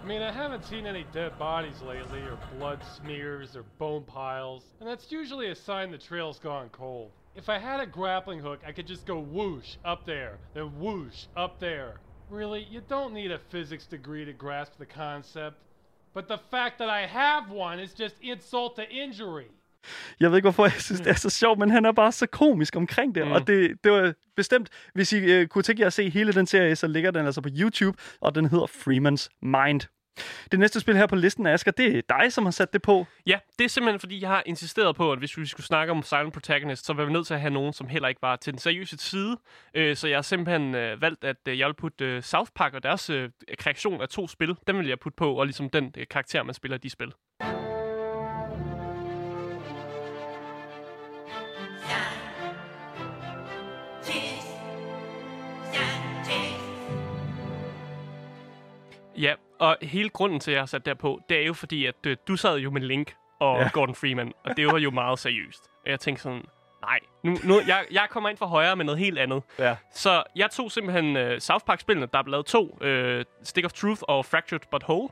I mean, I haven't seen any dead bodies lately, or blood smears, or bone piles, and that's usually a sign the trail's gone cold. If I had a grappling hook, I could just go whoosh up there, then whoosh up there. Really, you don't need a physics degree to grasp the concept. But the fact that I have one is just insult to injury. Jeg ved ikke, hvorfor jeg synes, det er så sjovt, men han er bare så komisk omkring det. Mm. Og det, det var bestemt, hvis I øh, kunne tænke jer at se hele den serie, så ligger den altså på YouTube, og den hedder Freeman's Mind. Det næste spil her på listen, Asger, det er dig, som har sat det på. Ja, det er simpelthen, fordi jeg har insisteret på, at hvis vi skulle snakke om Silent Protagonist, så var vi nødt til at have nogen, som heller ikke var til den seriøse side. Øh, så jeg har simpelthen øh, valgt, at øh, jeg vil putte øh, South Park og deres øh, kreation af to spil, dem vil jeg putte på, og ligesom den øh, karakter, man spiller i de spil. Ja, og hele grunden til, at jeg har sat der på, det er jo fordi, at øh, du sad jo med Link og ja. Gordon Freeman, og det var jo meget seriøst. Og jeg tænkte sådan, nej, nu, nu, jeg, jeg kommer ind for højre med noget helt andet. Ja. Så jeg tog simpelthen uh, South Park-spillene, der er blevet to, uh, Stick of Truth og Fractured But Whole.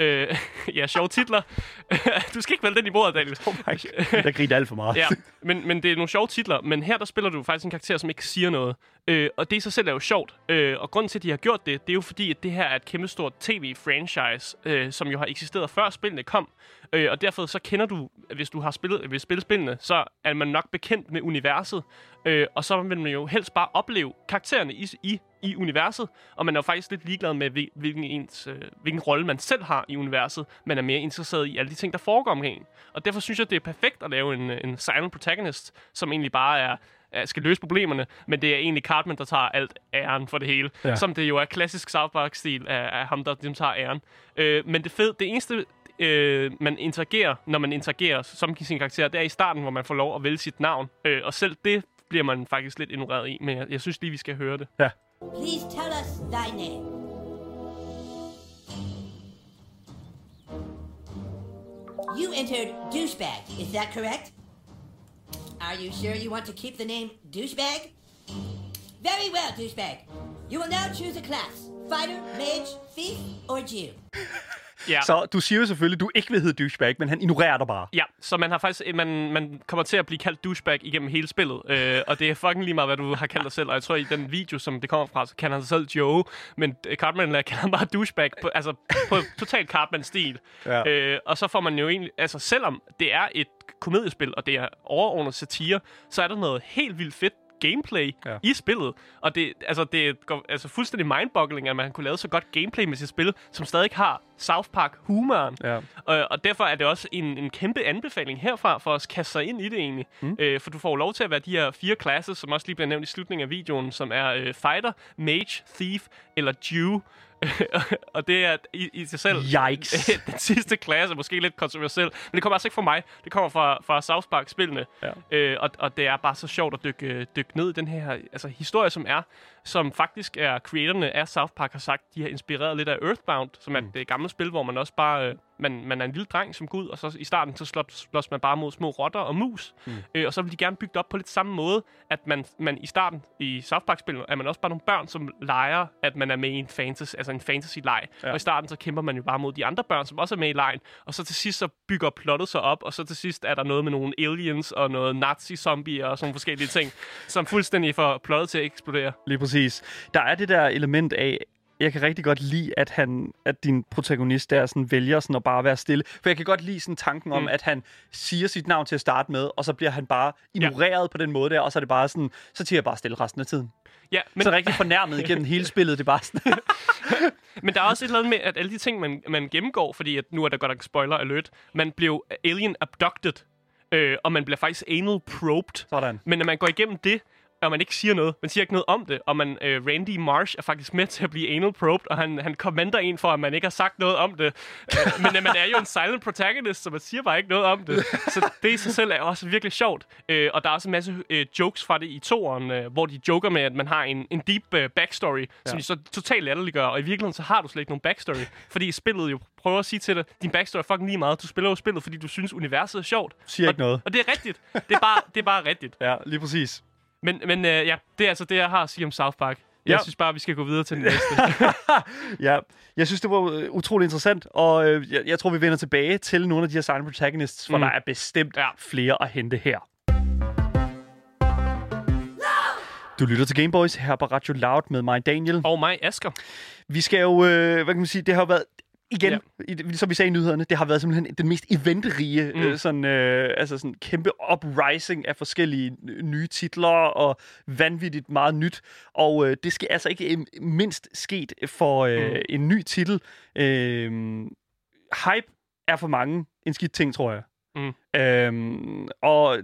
Uh, [laughs] ja, sjove titler. [laughs] du skal ikke vælge den i bordet, Daniel. Oh [laughs] Der griner alt for meget. ja, men, men det er nogle sjove titler. Men her der spiller du faktisk en karakter, som ikke siger noget. Øh, og det i sig selv er jo sjovt. Øh, og grunden til, at de har gjort det, det er jo fordi, at det her er et kæmpestort tv-franchise, øh, som jo har eksisteret før spillene kom. Øh, og derfor så kender du, hvis du har spillet, hvis spillet spillene, så er man nok bekendt med universet. Øh, og så vil man jo helst bare opleve karaktererne i, i, i universet. Og man er jo faktisk lidt ligeglad med, hvil- hvilken, ens, øh, hvilken rolle man selv har i universet. Man er mere interesseret i alle de ting, der foregår omkring en. Og derfor synes jeg, det er perfekt at lave en, en silent protagonist, som egentlig bare er skal løse problemerne, men det er egentlig Cartman, der tager alt æren for det hele. Ja. Som det jo er klassisk South Park-stil af, af ham, der ligesom tager æren. Øh, men det fede, det eneste, øh, man interagerer, når man interagerer som sin karakter, det er i starten, hvor man får lov at vælge sit navn. Øh, og selv det bliver man faktisk lidt ignoreret i, men jeg, jeg synes lige, vi skal høre det. Please tell us thy name. You entered douchebag, is that correct? Are you sure you want to keep the name douchebag? Very well, douchebag. You will now choose a class fighter, mage, thief, or Jew. Ja. Så du siger jo selvfølgelig, at du ikke vil hedde douchebag, men han ignorerer dig bare. Ja, så man har faktisk man, man kommer til at blive kaldt douchebag igennem hele spillet. Øh, og det er fucking lige meget, hvad du har kaldt dig selv. Og jeg tror, i den video, som det kommer fra, så kalder han sig selv Joe. Men øh, Cartman kalder han bare douchebag. På, altså på totalt Cartman-stil. Ja. Øh, og så får man jo egentlig... Altså selvom det er et komediespil, og det er overordnet satire, så er der noget helt vildt fedt gameplay Ja. i spillet. Og det, altså, det går altså, fuldstændig mindboggling, at man kunne lave så godt gameplay med sit spil, som stadig har South Park-humoren. Ja. Og, og derfor er det også en, en kæmpe anbefaling herfra for at kaste sig ind i det egentlig. Mm. Øh, for du får lov til at være de her fire classes, som også lige bliver nævnt i slutningen af videoen, som er øh, Fighter, Mage, Thief eller Jew. [laughs] og det er i, i sig selv... Yikes. [laughs] den sidste klasse måske lidt kontroversiel, men det kommer altså ikke fra mig. Det kommer fra, fra South Park-spillene. Ja. Øh, og, og det er bare så sjovt at dykke, dykke ned i den her altså, historie, som er, som faktisk er creatorne af South Park har sagt, de har inspireret lidt af Earthbound, som er det gamle spil, hvor man også bare, øh, man, man er en lille dreng som Gud, og så i starten så slås, slås man bare mod små rotter og mus. Mm. Øh, og så vil de gerne bygge det op på lidt samme måde, at man, man i starten i South Park-spillet er man også bare nogle børn, som leger, at man er med i en fantasy, altså en fantasy-leg. Ja. Og i starten så kæmper man jo bare mod de andre børn, som også er med i lejen. Og så til sidst så bygger plottet sig op, og så til sidst er der noget med nogle aliens og noget nazi-zombier og sådan nogle forskellige ting, som fuldstændig får plottet til at eksplodere. Lige præcis. Der er det der element af, jeg kan rigtig godt lide, at, han, at din protagonist der sådan vælger sådan at bare være stille. For jeg kan godt lide sådan tanken om, Mm. at han siger sit navn til at starte med, og så bliver han bare ignoreret ja. på den måde der, og så er det bare sådan, så tiger jeg bare stille resten af tiden. Ja, Men... Så rigtig fornærmet igennem hele spillet, det er bare sådan, [laughs] Men der er også et eller andet med, at alle de ting, man, man gennemgår, fordi at nu er der godt nok spoiler alert, man blev alien abducted, øh, og man bliver faktisk anal probed. sådan. Men når man går igennem det, og man ikke siger noget, man siger ikke noget om det, og man, øh, Randy Marsh er faktisk med til at blive anal probed, og han, han kommenter en for, at man ikke har sagt noget om det. øh, men øh, man er jo en silent protagonist, så man siger bare ikke noget om det. Så det i sig selv er også virkelig sjovt. Øh, og der er også en masse øh, jokes fra det i toeren, øh, hvor de joker med, at man har en, en deep øh, backstory, som de så totalt latterliggør, og i virkeligheden så har du slet ikke nogen backstory, fordi spillet jo prøver at sige til dig, din backstory er fucking lige meget. Du spiller jo spillet, fordi du synes, universet er sjovt. Siger og, ikke noget. Og det er rigtigt. Det er bare, det er bare rigtigt. Ja, lige præcis. Men, men øh, ja, det er altså det, jeg har at sige om South Park. Jeg Ja. synes bare, vi skal gå videre til den næste. [laughs] Ja, jeg synes, det var øh, utrolig interessant, og øh, jeg, jeg tror, vi vender tilbage til nogle af de her silent protagonists, for Mm. der er bestemt Ja. flere at hente her. Du lytter til Gameboys her på Radio Loud med mig, Daniel. Og mig, Asker. Vi skal jo, øh, hvad kan man sige, det har jo været, igen, Ja. i, som vi sagde i nyhederne, det har været simpelthen den mest eventrige, mm. Øh, sådan, øh, altså sådan kæmpe uprising af forskellige nye titler og vanvittigt meget nyt. Og øh, det skal altså ikke øh, mindst sket for øh, Mm. en ny titel. Øh, hype er for mange en skidt ting, tror jeg. Mm. Øhm, og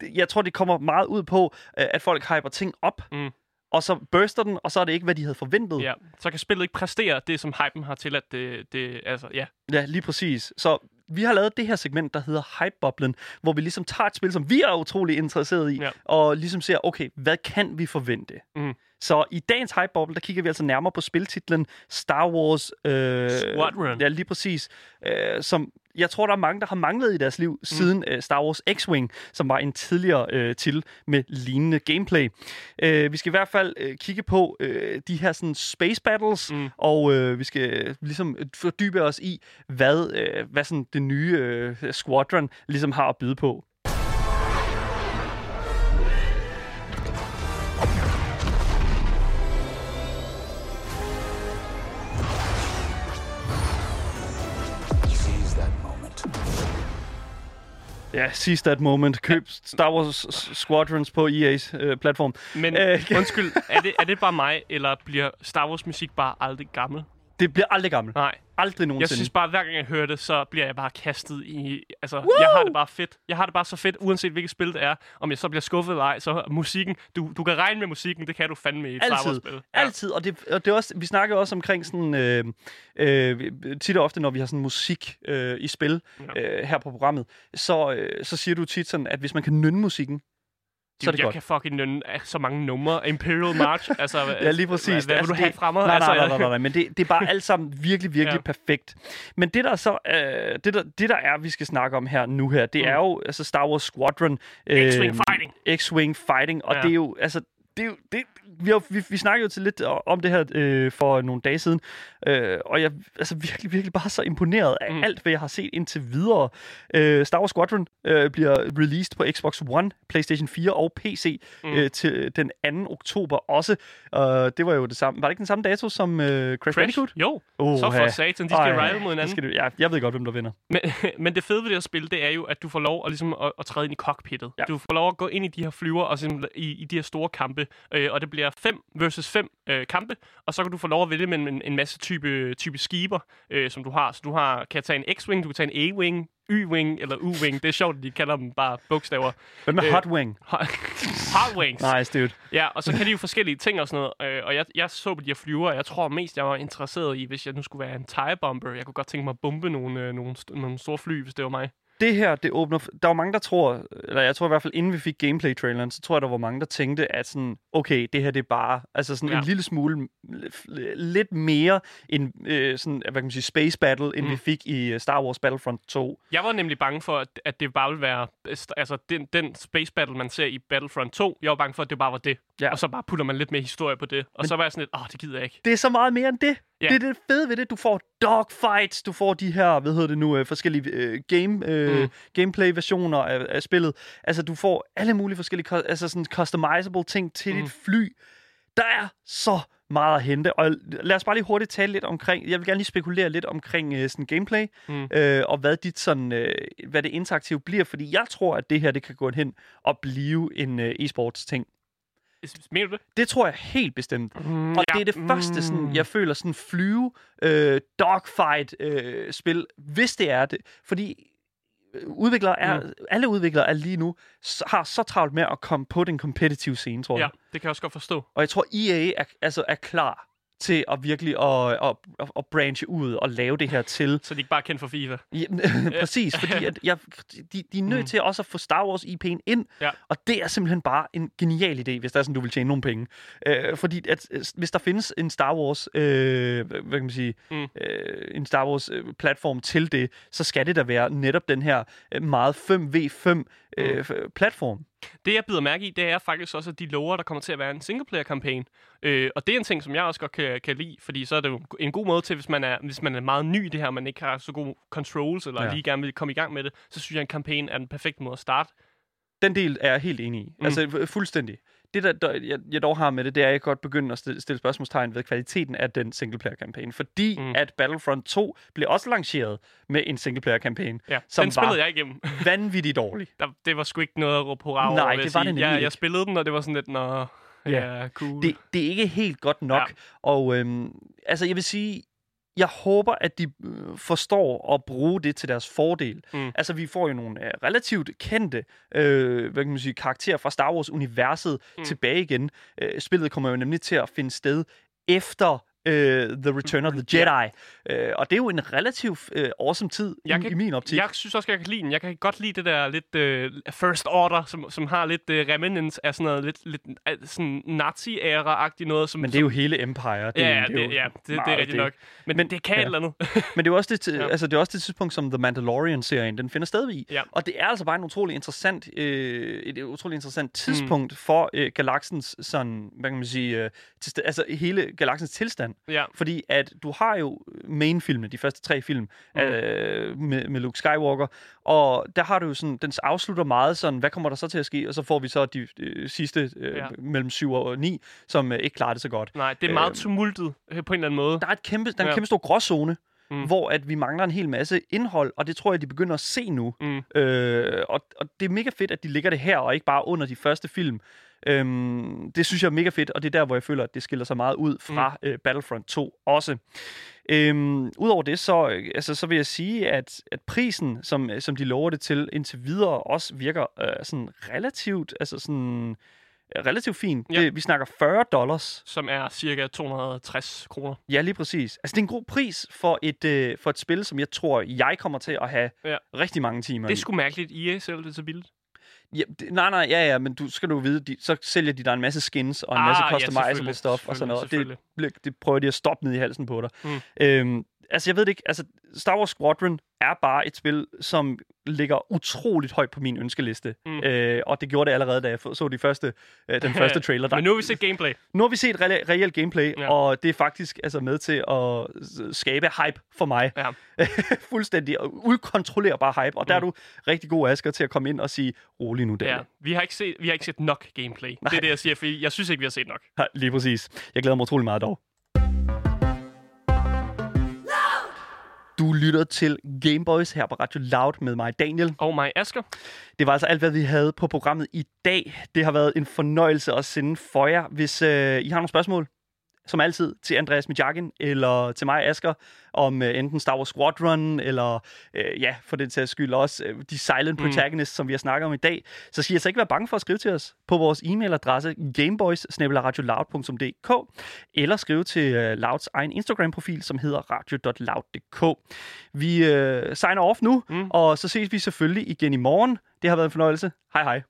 det- jeg tror, det kommer meget ud på, øh, at folk hyper ting op, Mm. Og så burster den, og så er det ikke, hvad de havde forventet. Ja, så kan spillet ikke præstere det, som hypen har til, at det, det altså, ja. Ja, lige præcis. Så vi har lavet det her segment, der hedder Hype-boblen, hvor vi ligesom tager et spil, som vi er utrolig interesseret i, Ja. og ligesom ser, okay, hvad kan vi forvente? Mhm. Så i dagens Hype-boble, der kigger vi altså nærmere på spiltitlen Star Wars... Øh, Squadron. Ja, lige præcis. Øh, som jeg tror, der er mange, der har manglet i deres liv mm. siden øh, Star Wars X-Wing, som var en tidligere øh, til med lignende gameplay. Øh, vi skal i hvert fald øh, kigge på øh, de her sådan, space battles, Mm. og øh, vi skal øh, ligesom fordybe os i, hvad, øh, hvad sådan det nye øh, Squadron ligesom har at byde på. Ja, seize that moment. Køb Star Wars Squadrons på EA's øh, platform. Men Øh, [laughs] undskyld, er det, er det bare mig, eller bliver Star Wars musik bare aldrig gammel? Det bliver aldrig gammelt. Nej. Aldrig Jeg nogensinde. synes bare, hver gang jeg hører det, så bliver jeg bare kastet i... Altså, Woo! jeg har det bare fedt. Jeg har det bare så fedt, uanset hvilket spil det er. Om jeg så bliver skuffet eller ej, så musikken... Du, du kan regne med musikken, det kan du fandme i et Star Altid, Wars-spil. Ja. altid. Og, det, og det er også, vi snakker også omkring sådan, øh, øh, tit og ofte, når vi har sådan musik øh, i spil Ja. øh, her på programmet, så, øh, så siger du tit sådan, at hvis man kan nynne musikken, så er det jeg godt. kan fucking nynne af så mange numre. Imperial March, [laughs] altså... Ja, lige præcis. Hvad, hvad vil Altså, du have fra mig? Nej, altså, nej, nej, [laughs] nej, nej, men det, det er bare alt sammen virkelig, virkelig Ja. perfekt. Men det der så, øh, det, der, det der er, vi skal snakke om her nu her, det Mm. er jo altså Star Wars Squadron. X-Wing Fighting. X-Wing Fighting, og Ja. det er jo, altså, det, er jo- det, vi, har, vi, vi snakkede jo til lidt om det her øh, for nogle dage siden, øh, og jeg er altså virkelig, virkelig bare så imponeret af Mm. alt, hvad jeg har set indtil videre. Øh, Star Wars Squadron øh, bliver released på Xbox One, PlayStation 4 og PC Mm. øh, til den 2. oktober også. Og det var jo det samme. Var det ikke den samme dato som øh, Crash, Crash? Bandicoot? Jo, Oh, så for satan, de skal ride mod hinanden. Skal det, ja, jeg ved godt, hvem der vinder. Men, [laughs] men det fede ved det her spil, det er jo, at du får lov at, ligesom, at, at træde ind i cockpittet. Ja. Du får lov at gå ind i de her flyver og i, i de her store kampe. Øh, og det bliver 5 versus 5 øh, kampe, og så kan du få lov at vælge mellem en, en masse type, type skiber, øh, som du har. Så du har, kan tage en X-Wing, du kan tage en A-Wing, Y-Wing eller U-Wing. Det er sjovt, at de kalder dem bare bogstaver. Hvem er Øh, Hot Wing? [laughs] Hot Wings. Nice, dude. Ja, og så kan de jo forskellige ting og sådan noget. Øh, og jeg, jeg så på de her flyver, og jeg tror mest, jeg var interesseret i, hvis jeg nu skulle være en TIE bomber. Jeg kunne godt tænke mig at bombe nogle, øh, nogle, nogle store fly, hvis det var mig. Det her, det åbner... Der var mange, der tror, eller jeg tror i hvert fald, inden vi fik gameplay-traileren, så tror jeg, der var mange, der tænkte, at sådan, okay, det her det er bare altså sådan Ja. en lille smule, lidt mere en øh, sådan, hvad kan man sige, space battle, end Mm. vi fik i øh, Star Wars Battlefront 2. Jeg var nemlig bange for, at, at det bare ville være... Altså, den, den space battle, man ser i Battlefront 2, jeg var bange for, at det bare var det. Ja. Og så bare putter man lidt mere historie på det. Og Men- så var jeg sådan lidt, åh, det gider jeg ikke. Det er så meget mere end det. Ja. Det er det fede ved det. Du får dogfights, du får de her, hvad hedder det nu, øh, forskellige øh, game, øh, Mm. gameplay-versioner af, af spillet. Altså, du får alle mulige forskellige, altså sådan customizable ting til mm. dit fly. Der er så meget at hente, og lad os bare lige hurtigt tale lidt omkring, jeg vil gerne lige spekulere lidt omkring øh, sådan gameplay, Mm. øh, og hvad dit sådan, øh, hvad det interaktive bliver, fordi jeg tror, at det her, det kan gå hen og blive en øh, e-sports ting. Mener du det? Det tror jeg helt bestemt. Mm, Og det er det første, sådan, jeg føler, sådan flyve, øh, dogfight øh, spil, hvis det er det. Fordi øh, udviklere er, mm. alle udviklere er lige nu, har så travlt med at komme på den competitive scene, tror Ja, jeg. det kan jeg også godt forstå. Og jeg tror, EA er, altså, er klar til at virkelig at, at, at, at branche ud og lave det her til. Så de ikke bare er kendt for FIFA. Ja, [laughs] præcis, fordi at jeg, de, de er nødt Mm. til også at få Star Wars IP'en ind, Ja. og det er simpelthen bare en genial idé, hvis det er sådan, du vil tjene nogle penge. Øh, fordi at, øh, hvis der findes en Star Wars, øh, hvad kan man sige, Mm. øh, en Star Wars øh, platform til det, så skal det da være netop den her øh, meget 5v5 øh, Mm. platform. Det, jeg bider mærke i, det er faktisk også, at de lover, der kommer til at være en singleplayer-kampagne. Øh, og det er en ting, som jeg også godt kan, kan lide, fordi så er det jo en god måde til, hvis man er, hvis man er meget ny i det her, man ikke har så gode controls, eller ja. Lige gerne vil komme i gang med det, så synes jeg, at en kampagne er den perfekte måde at starte. Den del er jeg helt enig i. Mm. Altså fu- fuldstændig. Det, der, der jeg, jeg dog har med det, det er, at jeg godt begynde at stille, spørgsmålstegn ved kvaliteten af den singleplayer-kampagne. Fordi Mm. at Battlefront 2 blev også lanceret med en singleplayer-kampagne, Ja, som den spillede var jeg igennem. [laughs] vanvittigt dårlig. Der, det var sgu ikke noget at råbe hurra over, Nej, det jeg var det jeg, jeg spillede den, og det var sådan lidt, nå, ja, ja cool. Det, det er ikke helt godt nok. Ja. Og øhm, altså, jeg vil sige, jeg håber, at de øh, forstår at bruge det til deres fordel. Mm. Altså, vi får jo nogle øh, relativt kendte øh, hvad kan man sige, karakterer fra Star Wars-universet Mm. tilbage igen. Øh, spillet kommer jo nemlig til at finde sted efter øh, The Return of the Jedi. Øh, og det er jo en relativt øh, awesome tid Jeg i, kan- i min optik. Jeg synes også, jeg kan lide den. Jeg kan godt lide det der lidt uh, First Order, som, som har lidt uh, remnants af sådan noget lidt, lidt sådan nazi-æra-agtigt noget. Som, Men det er jo hele Empire. Det, Ja, er det, er jo det, ja, det, det er rigtigt nok. Men, Men- det kan ja. et eller andet. [laughs] Men det er også det, Ja. altså, det er også det tidspunkt, som The Mandalorian-serien den finder sted i. Ja. Og det er altså bare en utrolig interessant, øh, et utrolig interessant tidspunkt mm. for øh, galaksens sådan, hvad kan man sige, øh, tilsta- altså hele galaksens tilstand. Ja. Fordi at du har jo main-filmene, de første tre film, Mm. øh, med, med Luke Skywalker, og der har du jo sådan, den afslutter meget sådan, hvad kommer der så til at ske? Og så får vi så de øh, sidste øh, Ja. mellem 7 og 9, som øh, ikke klarer det så godt. Nej, det er meget Øhm. tumultet øh, på en eller anden måde. Der er, et kæmpe, der er en Ja. kæmpe stor gråzone, Mm. hvor at vi mangler en hel masse indhold, og det tror jeg, de begynder at se nu. Mm. Øh, og, og det er mega fedt, at de ligger det her, og ikke bare under de første film. Øhm, det synes jeg er mega fedt, og det er der, hvor jeg føler, at det skiller sig meget ud fra mm. øh, Battlefront 2 også. Øhm, Udover det, så, øh, altså, så vil jeg sige, at, at prisen, som, som de lover det til indtil videre, også virker øh, sådan relativt, altså sådan, øh, relativt fint. Ja. Det, vi snakker 40 dollars. Som er cirka 260 kroner. Ja, lige præcis. Altså, det er en god pris for et, øh, for et spil, som jeg tror, jeg kommer til at have Ja. ja. rigtig mange timer Det i. er sgu mærkeligt, EA sælger det så billigt. Ja, det, nej, nej, ja, ja, men du skal du vide, de, så sælger de dig en masse skins og en Ah, masse ja, customizable selvfølgelig, stuff og sådan noget. Det, det prøver de at stoppe ned i halsen på dig. Mm. Øhm, altså, jeg ved det ikke. Altså, Star Wars Squadron er bare et spil, som ligger utroligt højt på min ønskeliste. Mm. Øh, og det gjorde det allerede, da jeg så de første, øh, den [laughs] første trailer. Der, Men nu har vi set gameplay. nu har vi set reelt reelt gameplay, Ja. og det er faktisk altså med til at skabe hype for mig. Ja. [laughs] Fuldstændig ukontrollerbar hype. Og der er du rigtig god, Asger, til at komme ind og sige, rolig nu, Daniel. Ja, vi har ikke set, vi har ikke set nok gameplay. Det er det, jeg siger, for jeg synes ikke, vi har set nok. Ja, lige præcis. Jeg glæder mig utrolig meget dog. Du lytter til Gameboys her på Radio Loud med mig, Daniel. Og mig, Asker. Det var altså alt, hvad vi havde på programmet i dag. Det har været en fornøjelse at sende for jer. Hvis øh, I har nogle spørgsmål, som altid, til Andreas Mijakin eller til mig, Asker, om øh, enten Star Wars Squadron, eller øh, ja, for den sags skyld også øh, de Silent Protagonists, mm. som vi har snakket om i dag, så skal I altså ikke være bange for at skrive til os på vores e-mailadresse gameboys eller skrive til øh, Louds egen Instagram-profil, som hedder radio.loud.dk. Vi øh, signer off nu, mm. og så ses vi selvfølgelig igen i morgen. Det har været en fornøjelse. Hej hej.